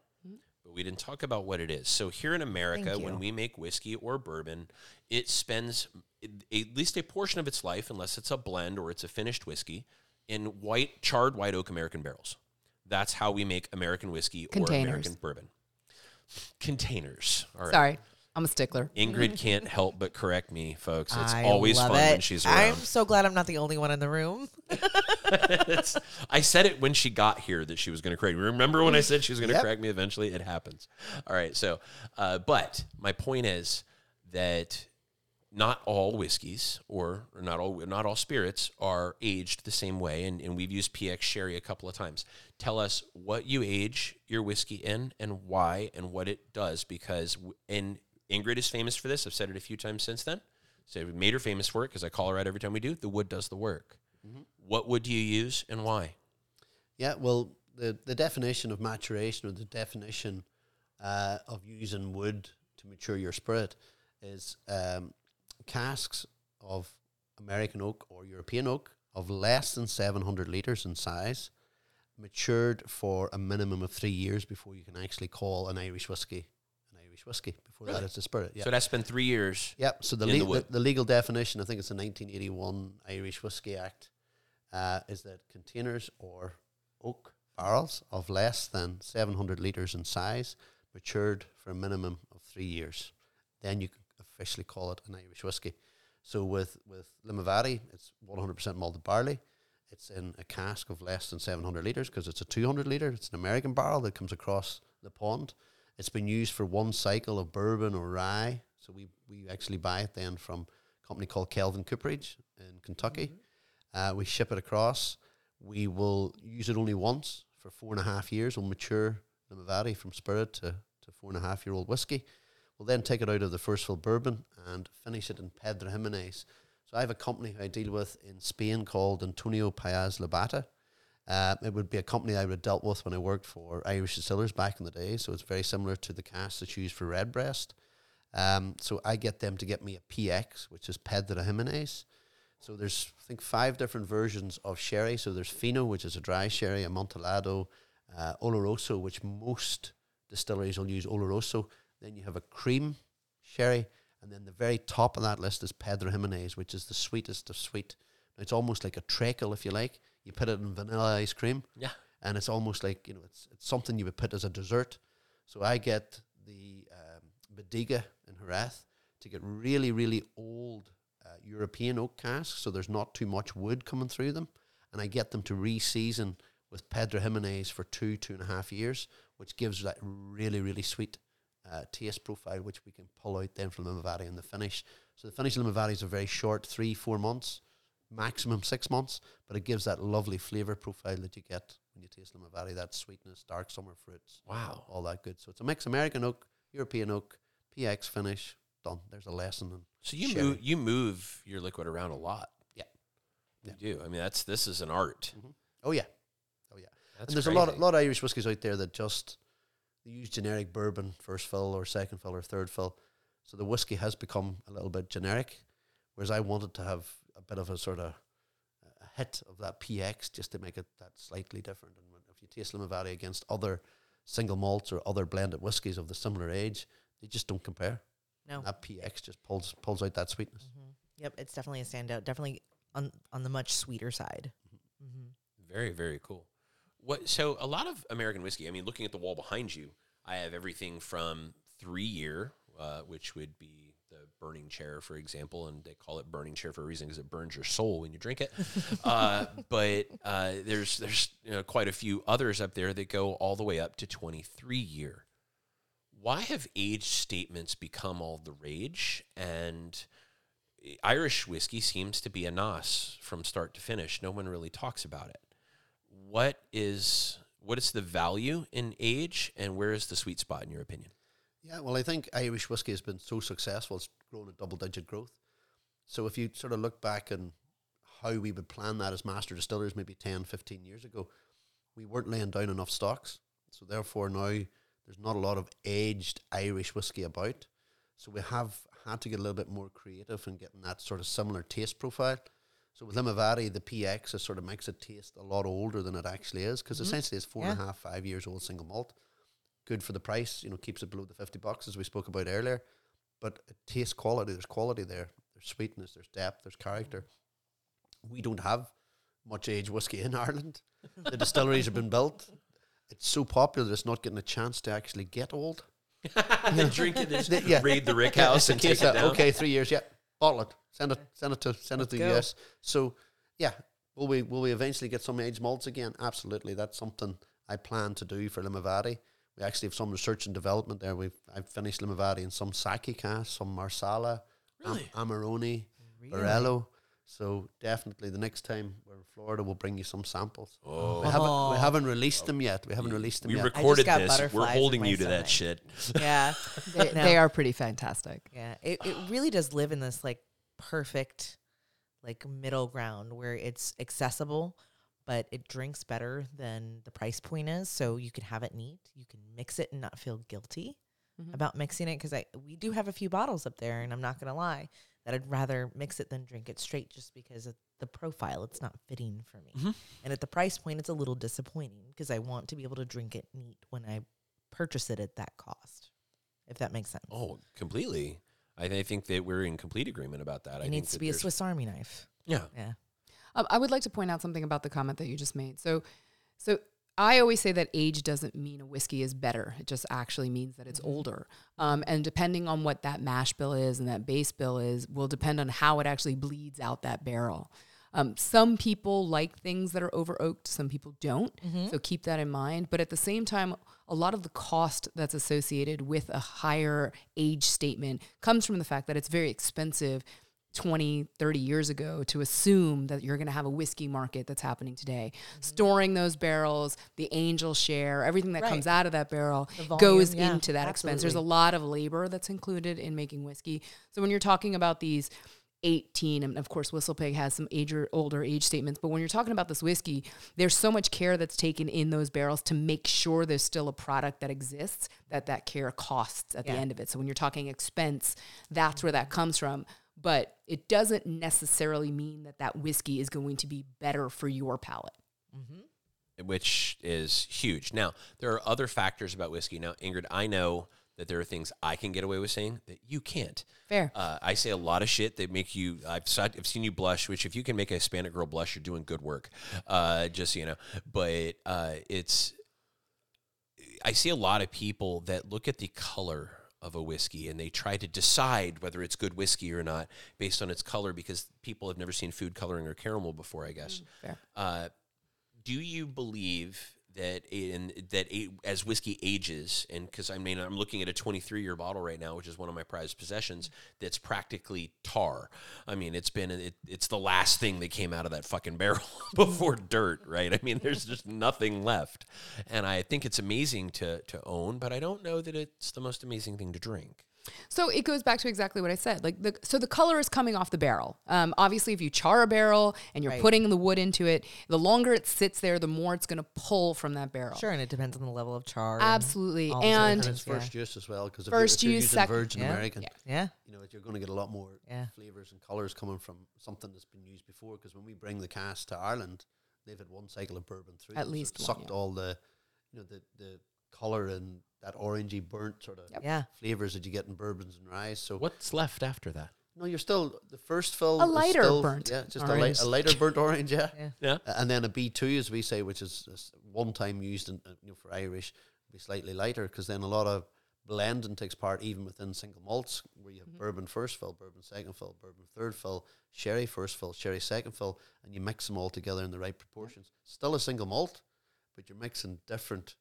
but we didn't talk about what it is. So here in America, when we make whiskey or bourbon, it spends at least a portion of its life, unless it's a blend or it's a finished whiskey, in white charred white oak American barrels. That's how we make American whiskey or American bourbon. Containers. All right.
Sorry, I'm a stickler.
Ingrid can't help but correct me, folks. It's
I
always
love
fun
it.
when she's around.
I'm so glad I'm not the only one in the room.
It's- I said it when she got here that she was going to correct me. Remember when I said she was going to
Yep.
correct me eventually? It happens. All right. So, uh, but my point is that not all whiskeys or, or not all not all spirits are aged the same way, and, and we've used PX sherry a couple of times. Tell us what you age your whiskey in and why and what it does, because w- and Ingrid is famous for this. I've said it a few times since then. So we made her famous for it because I call her out every time we do. The wood does the work. What wood do you use and why?
Yeah, well, the, the definition of maturation or the definition uh, of using wood to mature your spirit is um, casks of American oak or European oak of less than 700 litres in size, matured for a minimum of three years before you can actually call an Irish whiskey Irish whiskey. Before that, it's a spirit. Yeah.
So that's been three years.
Yep. So the,
in the
the, the legal definition, I think it's the 1981 Irish Whiskey Act, uh, is that containers or oak barrels of less than 700 litres in size, matured for a minimum of three years, then you can officially call it an Irish whiskey. So with with Limavady, it's 100% malted barley. It's in a cask of less than 700 litres because it's a 200 litre. It's an American barrel that comes across the pond. It's been used for one cycle of bourbon or rye. So we, we actually buy it then from a company called Kelvin Cooperage in Kentucky. Uh, we ship it across. We will use it only once for four and a half years. We'll mature the Limavady from spirit to, to four and a half year old whiskey. We'll then take it out of the first fill bourbon and finish it in Pedro Ximénez. So I have a company I deal with in Spain called Antonio Páez Lobato. Uh, it would be a company I would have dealt with when I worked for Irish Distillers back in the day. So it's very similar to the cask that's used for Redbreast. Um, so I get them to get me a PX, which is Pedro Ximénez. So there's I think five different versions of sherry. So there's Fino, which is a dry sherry, Amontillado, uh, Oloroso, which most distilleries will use Oloroso. Then you have a cream sherry, and then the very top of that list is Pedro Ximénez, which is the sweetest of sweet. It's almost like a treacle, if you like. You put it in vanilla ice cream,
Yeah.
and it's almost like you know it's it's something you would put as a dessert. So I get the um, Bodega in Jerez to get really really old uh, European oak casks, so there's not too much wood coming through them, and I get them to re-season with Pedro Ximénez for two two and a half years, which gives that really really sweet uh, taste profile, which we can pull out then from the Limavady in the finish. So the finish of Limavady is a very short three four months, maximum six months, but it gives that lovely flavor profile that you get when you taste Limavady, that sweetness, dark summer fruits,
Wow.
all that good. So it's a mix American oak, European oak, PX finish, done. There's a lesson. In
So you
Sherry.
move you move your liquid around a lot.
Yeah.
You do. I mean, that's this is an art. Mm-hmm.
oh yeah, oh yeah.
That's
and there's a lot, of, lot of Irish whiskies out there that just they use generic bourbon first fill or second fill or third fill. So the whiskey has become a little bit generic, whereas I wanted to have a bit of a sort of a hit of that PX just to make it that slightly different. And when, if you taste Limavady against other single malts or other blended whiskies of the similar age, they just don't compare.
No.
That PX just pulls pulls out that sweetness.
Mhm. Yep, it's definitely a standout. Definitely on on the much sweeter side. Mm-hmm.
Very, very cool. What? So a lot of American whiskey. I mean, looking at the wall behind you, I have everything from three year, uh, which would be the burning chair, for example, and they call it burning chair for a reason because it burns your soul when you drink it. uh, but uh, there's there's you know, quite a few others up there that go all the way up to twenty three year. Why have age statements become all the rage and? Irish whiskey seems to be a NAS from start to finish. No one really talks about it. What is what is the value in age, and where is the sweet spot in your opinion?
Yeah, well, I think Irish whiskey has been so successful; it's grown at double-digit growth. So if you sort of look back and how we would plan that as master distillers, maybe 10, 15 years ago, we weren't laying down enough stocks. So therefore, now there's not a lot of aged Irish whiskey about. So we have had to get a little bit more creative in getting that sort of similar taste profile. So with Limavady, the PX is sort of makes it taste a lot older than it actually is because mm-hmm. essentially it's four and a half, five years old single malt. Good for the price, you know, keeps it below the 50 bucks as we spoke about earlier. But it tastes quality. There's quality there. There's sweetness, there's depth, there's character. We don't have much age whiskey in Ireland. The distilleries have been built. It's so popular that it's not getting a chance to actually get old.
they drink it, they
The- yeah.
raid the rick house and take
case
it down.
okay, three years, yeah, bottle it, send it, send it to, send it to the. US. So, yeah, will we will we eventually get some aged malts again? Absolutely, that's something I plan to do for Limavady. We actually have some research and development there. We've I've finished Limavady in some sake cast, some Marsala, Am-
Really?
Amarone,
Really?
Barolo. So definitely the next time we're in Florida, we'll bring you some samples.
Oh,
We haven't we
Oh.
haven't released them yet. We haven't released them
we
yet.
recorded this. We're holding you to that shit.
Yeah.
They,
No.
they are pretty fantastic.
Yeah, it, it really does live in this like perfect like middle ground where it's accessible, but it drinks better than the price point is. So you can have it neat. You can mix it and not feel guilty
Mhm.
about mixing it because I we do have a few bottles up there, and I'm not gonna lie that I'd rather mix it than drink it straight just because of the profile. It's not fitting for me,
Mhm.
and at the price point, it's a little disappointing because I want to be able to drink it neat when I purchase it at that cost. If that makes sense.
Oh, completely. I, I think that we're in complete agreement about that.
It
think
needs
that
to be a Swiss Army knife.
Yeah.
Yeah.
Um, I would like to point out something about the comment that you just made. So, so I always say that age doesn't mean a whiskey is better. It just actually means that it's older. Um, and depending on what that mash bill is and that base bill is, will depend on how it actually bleeds out that barrel. Um, some people like things that are over oaked, some people don't. So keep that in mind. But at the same time, a lot of the cost that's associated with a higher age statement comes from the fact that it's very expensive 20, 30 years ago to assume that you're going to have a whiskey market that's happening today. Mm-hmm. Storing those barrels, the angel share, everything that
Right.
comes out of that barrel
volume,
goes
yeah,
into that expense. There's a lot of labor that's included in making whiskey. So when you're talking about these 18 and of course whistlepig has some age or older age statements but when you're talking about this whiskey there's so much care that's taken in those barrels to make sure there's still a product that exists that that care costs at the end of it so when you're talking expense that's where that comes from but it doesn't necessarily mean that that whiskey is going to be better for your palate
which is huge. Now, there are other factors about whiskey. Now, Ingrid, I know that there are things I can get away with saying that you can't.
fair
Uh, I say a lot of shit that make you. I've saw, I've seen you blush. Which, if you can make a Hispanic girl blush, you're doing good work. Uh, just so you know, but uh, it's. I see a lot of people that look at the color of a whiskey and they try to decide whether it's good whiskey or not based on its color because people have never seen food coloring or caramel before. I guess.
fair
Uh, do you believe that in that as whiskey ages, and because I mean I'm looking at a 23 year bottle right now, which is one of my prized possessions, that's practically tar. I mean, it's been it, it's the last thing that came out of that fucking barrel before dirt, right? I mean, there's just nothing left, and I think it's amazing to to own, but I don't know that it's the most amazing thing to drink.
So it goes back to exactly what I said. Like the so the color is coming off the barrel. Um, obviously, if you char a barrel and you're
Right.
putting the wood into it, the longer it sits there, the more it's going to pull from that barrel.
Sure, and it depends on the level of char.
Absolutely.
all those other
And-
And it's first
yeah.
use as well because
First
if you're,
use,
using
sec-
Virgin
Yeah.
American,
Yeah.
Yeah,
you know you're going to get a lot more
Yeah.
flavors and colors coming from something that's been used before. Because when we bring the cast to Ireland, they've had one cycle of bourbon through.
At
them, so
least
it
one,
sucked
yeah.
all the, you know, the the color and that orangey burnt sort of
Yep.
yeah.
flavors that you get in bourbons and rye. So
What's left after that?
no, you're still the first fill
A lighter
still-
burnt
yeah, just a,
orange.
light, a lighter burnt orange, yeah.
Yeah.
Yeah.
And then a B two, as we say, which is, is one time used in, uh, you know, for Irish, be slightly lighter because then a lot of blending takes part even within single malts, where you have bourbon first fill, bourbon second fill, bourbon third fill, sherry first fill, sherry second fill, and you mix them all together in the right proportions. Still a single malt, but you're mixing different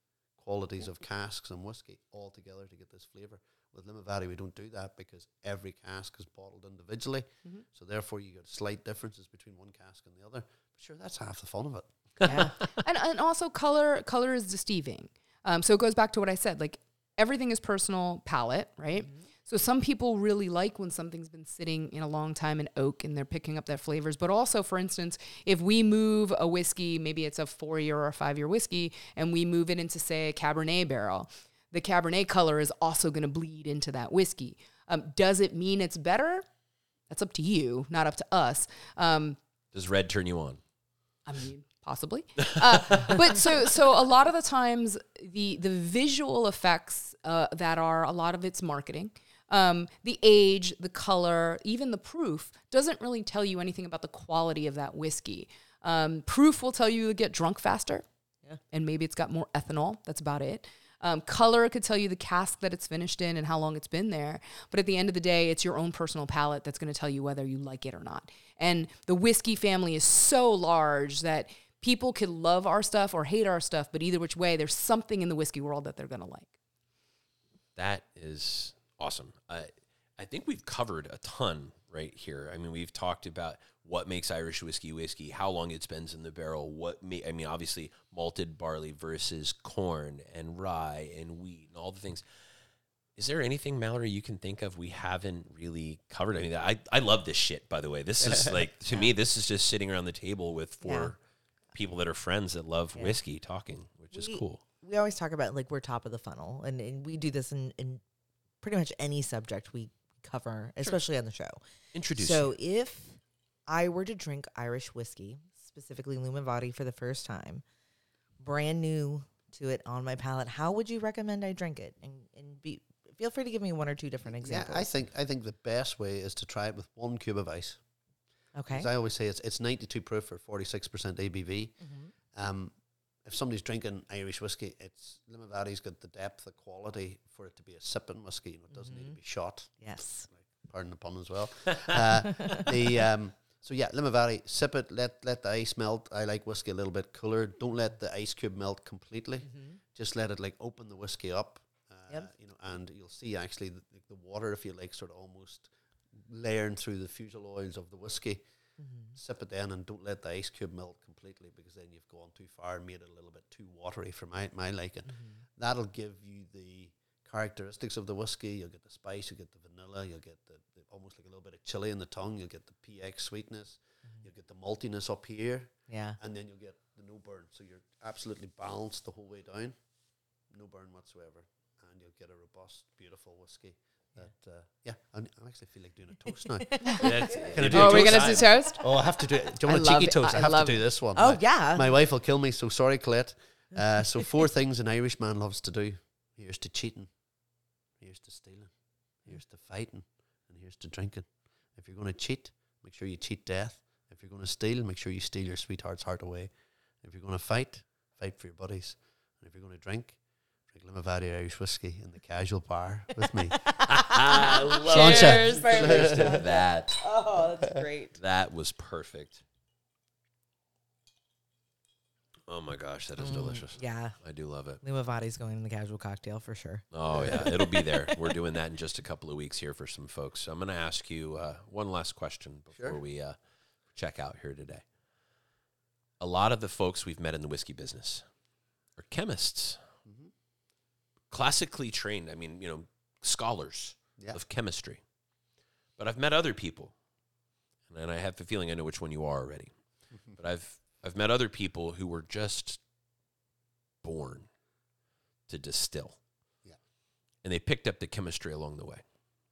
qualities of casks and whiskey all together to get this flavor. With Limavady, we don't do that because every cask is bottled individually.
Mhm.
So therefore, you get slight differences between one cask and the other. But sure, that's half the fun of it.
yeah.
and and also color color is deceiving. Um, so it goes back to what I said. Like everything is personal palate, right? So some people really like when something's been sitting in a long time in oak and they're picking up their flavors. But also, for instance, if we move a whiskey, maybe it's a four year or a five year whiskey, and we move it into say a Cabernet barrel, the Cabernet color is also going to bleed into that whiskey. Um, does it mean it's better? That's up to you, not up to us. Um,
Does red turn you on?
I mean, possibly. Uh, but so so a lot of the times the the visual effects uh, that are a lot of it's marketing. Um, the age, the color, even the proof doesn't really tell you anything about the quality of that whiskey. Um, proof will tell you to get drunk faster,
Yeah.
and maybe it's got more ethanol. That's about it. Um, color could tell you the cask that it's finished in and how long it's been there. But at the end of the day, it's your own personal palate that's going to tell you whether you like it or not. And the whiskey family is so large that people could love our stuff or hate our stuff, but either which way, there's something in the whiskey world that they're going to like.
That is awesome. I I think we've covered a ton right here. I mean, we've talked about what makes Irish whiskey whiskey, how long it spends in the barrel, what may, I mean, obviously malted barley versus corn and rye and wheat and all the things. Is there anything, Mallory, you can think of we haven't really covered? I mean, I, I love this shit, by the way. This is like, to me, this is just sitting around the table with four
Yeah.
people that are friends that love
Yeah.
whiskey talking, which is cool.
we always talk about like we're top of the funnel and, and we do this in, in pretty much any subject we cover especially on the show
Introduce
so
you.
if i were to drink irish whiskey specifically Limavady for the first time brand new to it on my palate how would you recommend i drink it and, and be feel free to give me one or two different examples
Yeah, I think I think the best way is to try it with one cube of ice.
okay
As I always say, it's it's ninety two proof for forty six percent ABV.
Mhm.
Um, if somebody's drinking Irish whiskey, it's Limavady's got the depth, the quality for it to be a sipping whiskey. You know, it doesn't need to be shot.
yes
Pardon the pun as well. uh, the um, so yeah, Limavady, sip it. Let let the ice melt. I like whiskey a little bit cooler. Don't let the ice cube melt completely. Just let it like open the whiskey up. Uh,
Yep.
You know, and you'll see actually the, the water, if you like, sort of almost layering through the fusel oils of the whiskey. Mm-hmm. Sip it then, and don't let the ice cube melt completely because then you've gone too far and made it a little bit too watery for my my liking. Mm-hmm. That'll give you the characteristics of the whiskey. You'll get the spice, you'll get the vanilla, you'll get the, the almost like a little bit of chili in the tongue. You'll get the PX sweetness. Mm-hmm. You'll get the maltiness up here,
Yeah.
and then you'll get the no burn. So you're absolutely balanced the whole way down, no burn whatsoever, and you'll get a robust, beautiful whiskey. That uh, yeah, I I actually feel like doing a toast now. Can I do
Oh,
a
are we gonna do toast?
Oh, I have to do it. Do you want a
love
cheeky
it.
toast? I,
I
have to do this one.
Oh
My-
yeah.
My wife will kill me, so sorry, Colette. Uh, so four things an Irishman loves to do. Here's to cheating. Here's to stealing. Here's to fighting. And here's to drinking. If you're going to cheat, make sure you cheat death. If you're going to steal, make sure you steal your sweetheart's heart away. If you're going to fight, fight for your buddies. And if you're going to drink, drink Limavady Irish whiskey in the casual bar with me.
I love
Cheers.
Cheers to that.
oh, that's great.
That was perfect. Oh my gosh, that is delicious.
Yeah.
I do love it.
Limavady's going in the casual cocktail for sure.
Oh yeah, it'll be there. We're doing that in just a couple of weeks here for some folks. So I'm going to ask you uh, one last question before
Sure.
we uh, check out here today. A lot of the folks we've met in the whiskey business are chemists. Classically trained. I mean, you know, scholars
Yeah.
of chemistry. But I've met other people, and I have the feeling I know which one you are already. but I've I've met other people who were just born to distill.
Yeah.
And they picked up the chemistry along the way.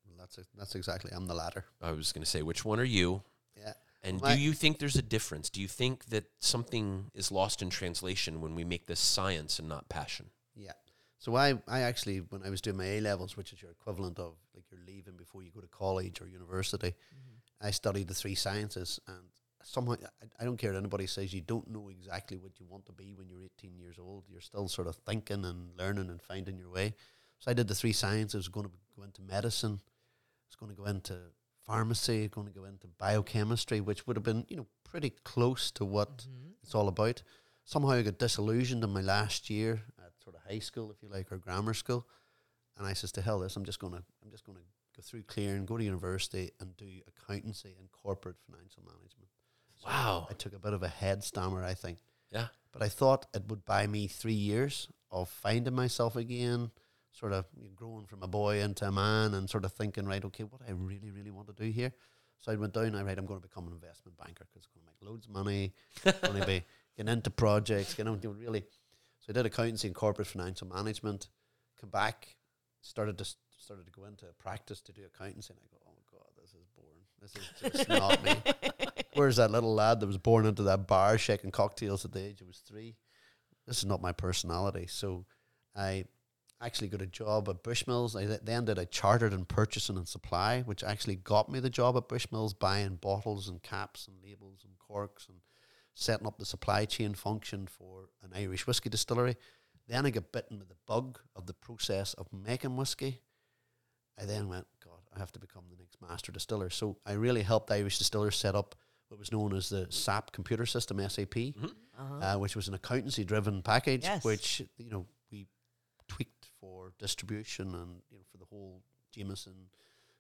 Well, that's, that's exactly, I'm the latter.
I was going to say, which one are you?
Yeah.
And
My-
do you think there's a difference? Do you think that something is lost in translation when we make this science and not passion?
Yeah. So I, I actually, when I was doing my A levels, which is your equivalent of like you're leaving before you go to college or university, mm-hmm. I studied the three sciences. And somehow, I, I don't care what anybody says, you don't know exactly what you want to be when you're 18 years old. You're still sort of thinking and learning and finding your way. So I did the three sciences. I was going to go into medicine, I was going to go into pharmacy, going to go into biochemistry, which would have been, you know, pretty close to what mm-hmm. it's all about. Somehow I got disillusioned in my last year sort of high school, if you like, or grammar school. And I says to hell this, I'm just gonna I'm just gonna go through clear and go to university and do accountancy and corporate financial management. So
Wow.
I took a bit of a head stammer, I think.
Yeah.
But I thought it would buy me three years of finding myself again, sort of growing from a boy into a man and sort of thinking, right, okay, what I really, really want to do here. So I went down, I right, I'm going to become an investment banker because I'm going to make loads of money, going to be getting into projects, getting into really. So I did accountancy and corporate financial management, come back, started to started to go into practice to do accountancy, and I go, oh god, this is boring. This is just not me. Where's that little lad that was born into that bar shaking cocktails at the age of was three? This is not my personality. So I actually got a job at Bushmills. I th- then did a chartered in purchasing and supply, which actually got me the job at Bushmills, buying bottles and caps and labels and corks and setting up the supply chain function for an Irish whiskey distillery. Then I got bitten with the bug of the process of making whiskey. I then went, God, I have to become the next master distiller. So I really helped Irish distillers set up what was known as the SAP computer system, SAP,
Uh-huh.
uh, which was an accountancy driven package,
Yes.
which, you know, we tweaked for distribution and, you know, for the whole Jameson,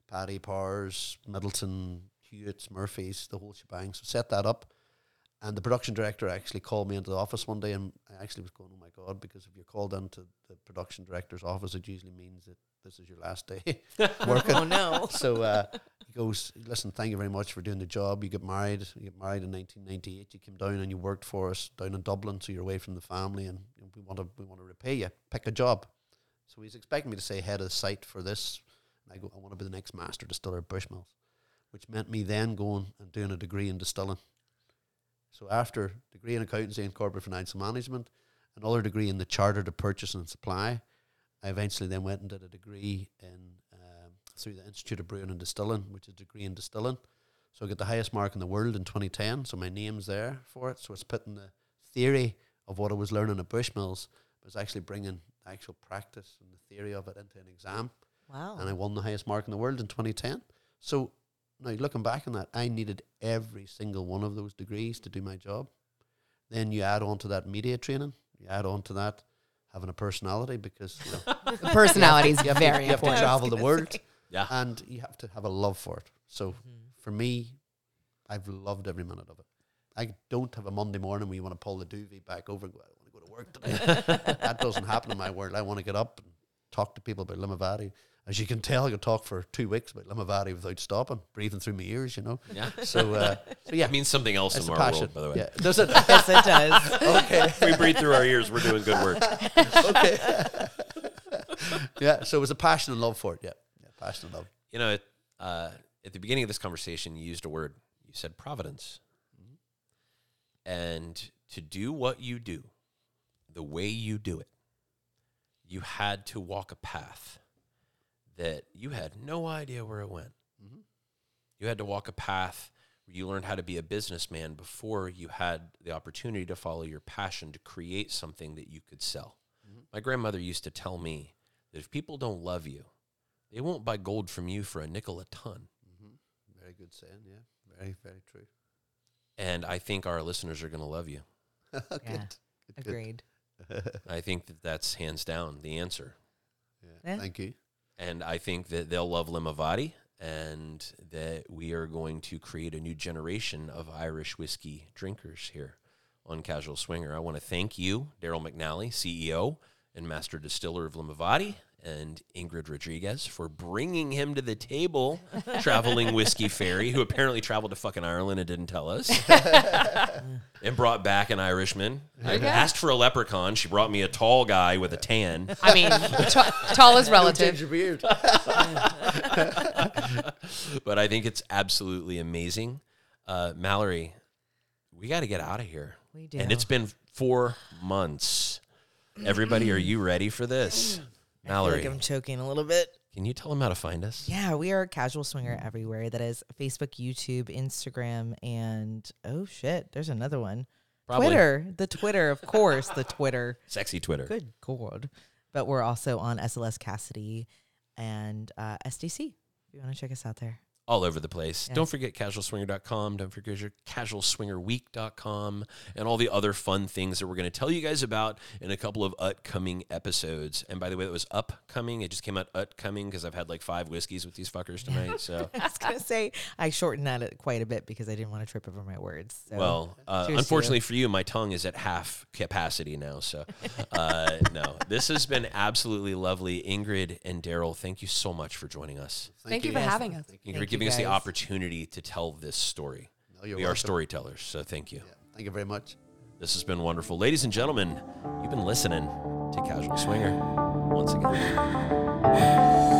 Paddy Powers, Midleton, Hewitts, Murphy's, the whole shebang. So set that up. And the production director actually called me into the office one day, and I actually was going, "Oh my god!" Because if you're called into the production director's office, it usually means that this is your last day working.
oh no.
So uh, he goes, "Listen, thank you very much for doing the job. You get married. You get married in 1998. You came down and you worked for us down in Dublin, so you're away from the family, and we want to we want to repay you. Pick a job." So he's expecting me to say head of the site for this, and I go, "I want to be the next master distiller at Bushmills," which meant me then going and doing a degree in distilling. So after degree in accountancy and corporate financial management, another degree in the charter to purchase and supply, I eventually then went and did a degree in um, through the Institute of Brewing and Distilling, which is a degree in distilling. So I got the highest mark in the world in 2010. So my name's there for it. So it's putting the theory of what I was learning at Bushmills, but it's actually bringing the actual practice and the theory of it into an exam
Wow.
and I won the highest mark in the world in 2010. So now looking back on that, I needed every single one of those degrees to do my job. Then you add on to that media training, you add on to that having a personality because you know
The personality is
you have,
very
to, you have to travel the world
Yeah.
and you have to have a love for it. So mm-hmm. for me, I've loved every minute of it. I don't have a Monday morning where you want to pull the duvet back over and go, I want to go to work today. that doesn't happen in my world. I want to get up and talk to people about Limavady as you can tell, I could talk for two weeks about Limavady without stopping, breathing through my ears, you know.
Yeah.
So, uh, so yeah,
It means something else
it's
in our
passion.
world, by the way.
Yeah, does it?
yes, it does.
okay,
If we breathe through our ears, we're doing good work.
okay. yeah, so it was a passion and love for it. Yeah, yeah passion and love.
You know, it, uh, at the beginning of this conversation, you used a word. You said providence. And to do what you do, the way you do it, you had to walk a path that you had no idea where it went. Mm-hmm. You had to walk a path where you learned how to be a businessman before you had the opportunity to follow your passion to create something that you could sell. Mm-hmm. My grandmother used to tell me that if people don't love you, they won't buy gold from you for a nickel a ton. Mm-hmm.
Very good saying. Yeah, very very true.
And I think our listeners are going to love you.
good.
Yeah,
Good, good.
agreed.
I think that that's hands down the answer.
Yeah,
Yeah.
Thank you.
And I think that they'll love Limavady and that we are going to create a new generation of Irish whiskey drinkers here on Casual Swinger. I want to thank you, Darryl McNally, CEO and master distiller of Limavady, and Ingrid Rodriguez for bringing him to the table, traveling whiskey fairy, who apparently traveled to fucking Ireland and didn't tell us, and brought back an Irishman. I
Okay.
asked for a leprechaun. She brought me a tall guy with a tan.
I mean, t- tall is relative.
Ginger beard.
but I think it's absolutely amazing. Uh, Mallory, we got to get out of here.
We do.
And it's been four months. Everybody, are you ready for this?
I feel
Mallory,
like I'm choking a little bit.
can you tell them how to find us?
Yeah, we are a Casual Swinger everywhere. That is Facebook, YouTube, Instagram, and oh shit, there's another one.
Probably.
Twitter. The Twitter, of course, the Twitter.
Sexy Twitter.
Good God. But we're also on SLS Kasidie and uh, SDC. If you want to check us out there.
All over the place.
Yeah.
Don't forget casualswinger.com. Don't forget your casualswingerweek.com and all the other fun things that we're going to tell you guys about in a couple of upcoming episodes. And by the way, that was upcoming. It just came out upcoming because I've had like five whiskeys with these fuckers tonight. So,
I was gonna say I shortened that quite a bit because I didn't want to trip over my words. So.
well, uh,
Cheers to
unfortunately for you, my tongue is at half capacity now. So, uh, no, this has been absolutely lovely. Ingrid and Darryl, thank you so much for joining us.
Thank you for
Yes.
having us.
Thank you
Thank
giving us the opportunity to tell this story.
No,
we are storytellers, so thank you.
Yeah, thank you very much.
This has been wonderful. Ladies and gentlemen, you've been listening to Casual Swinger once again.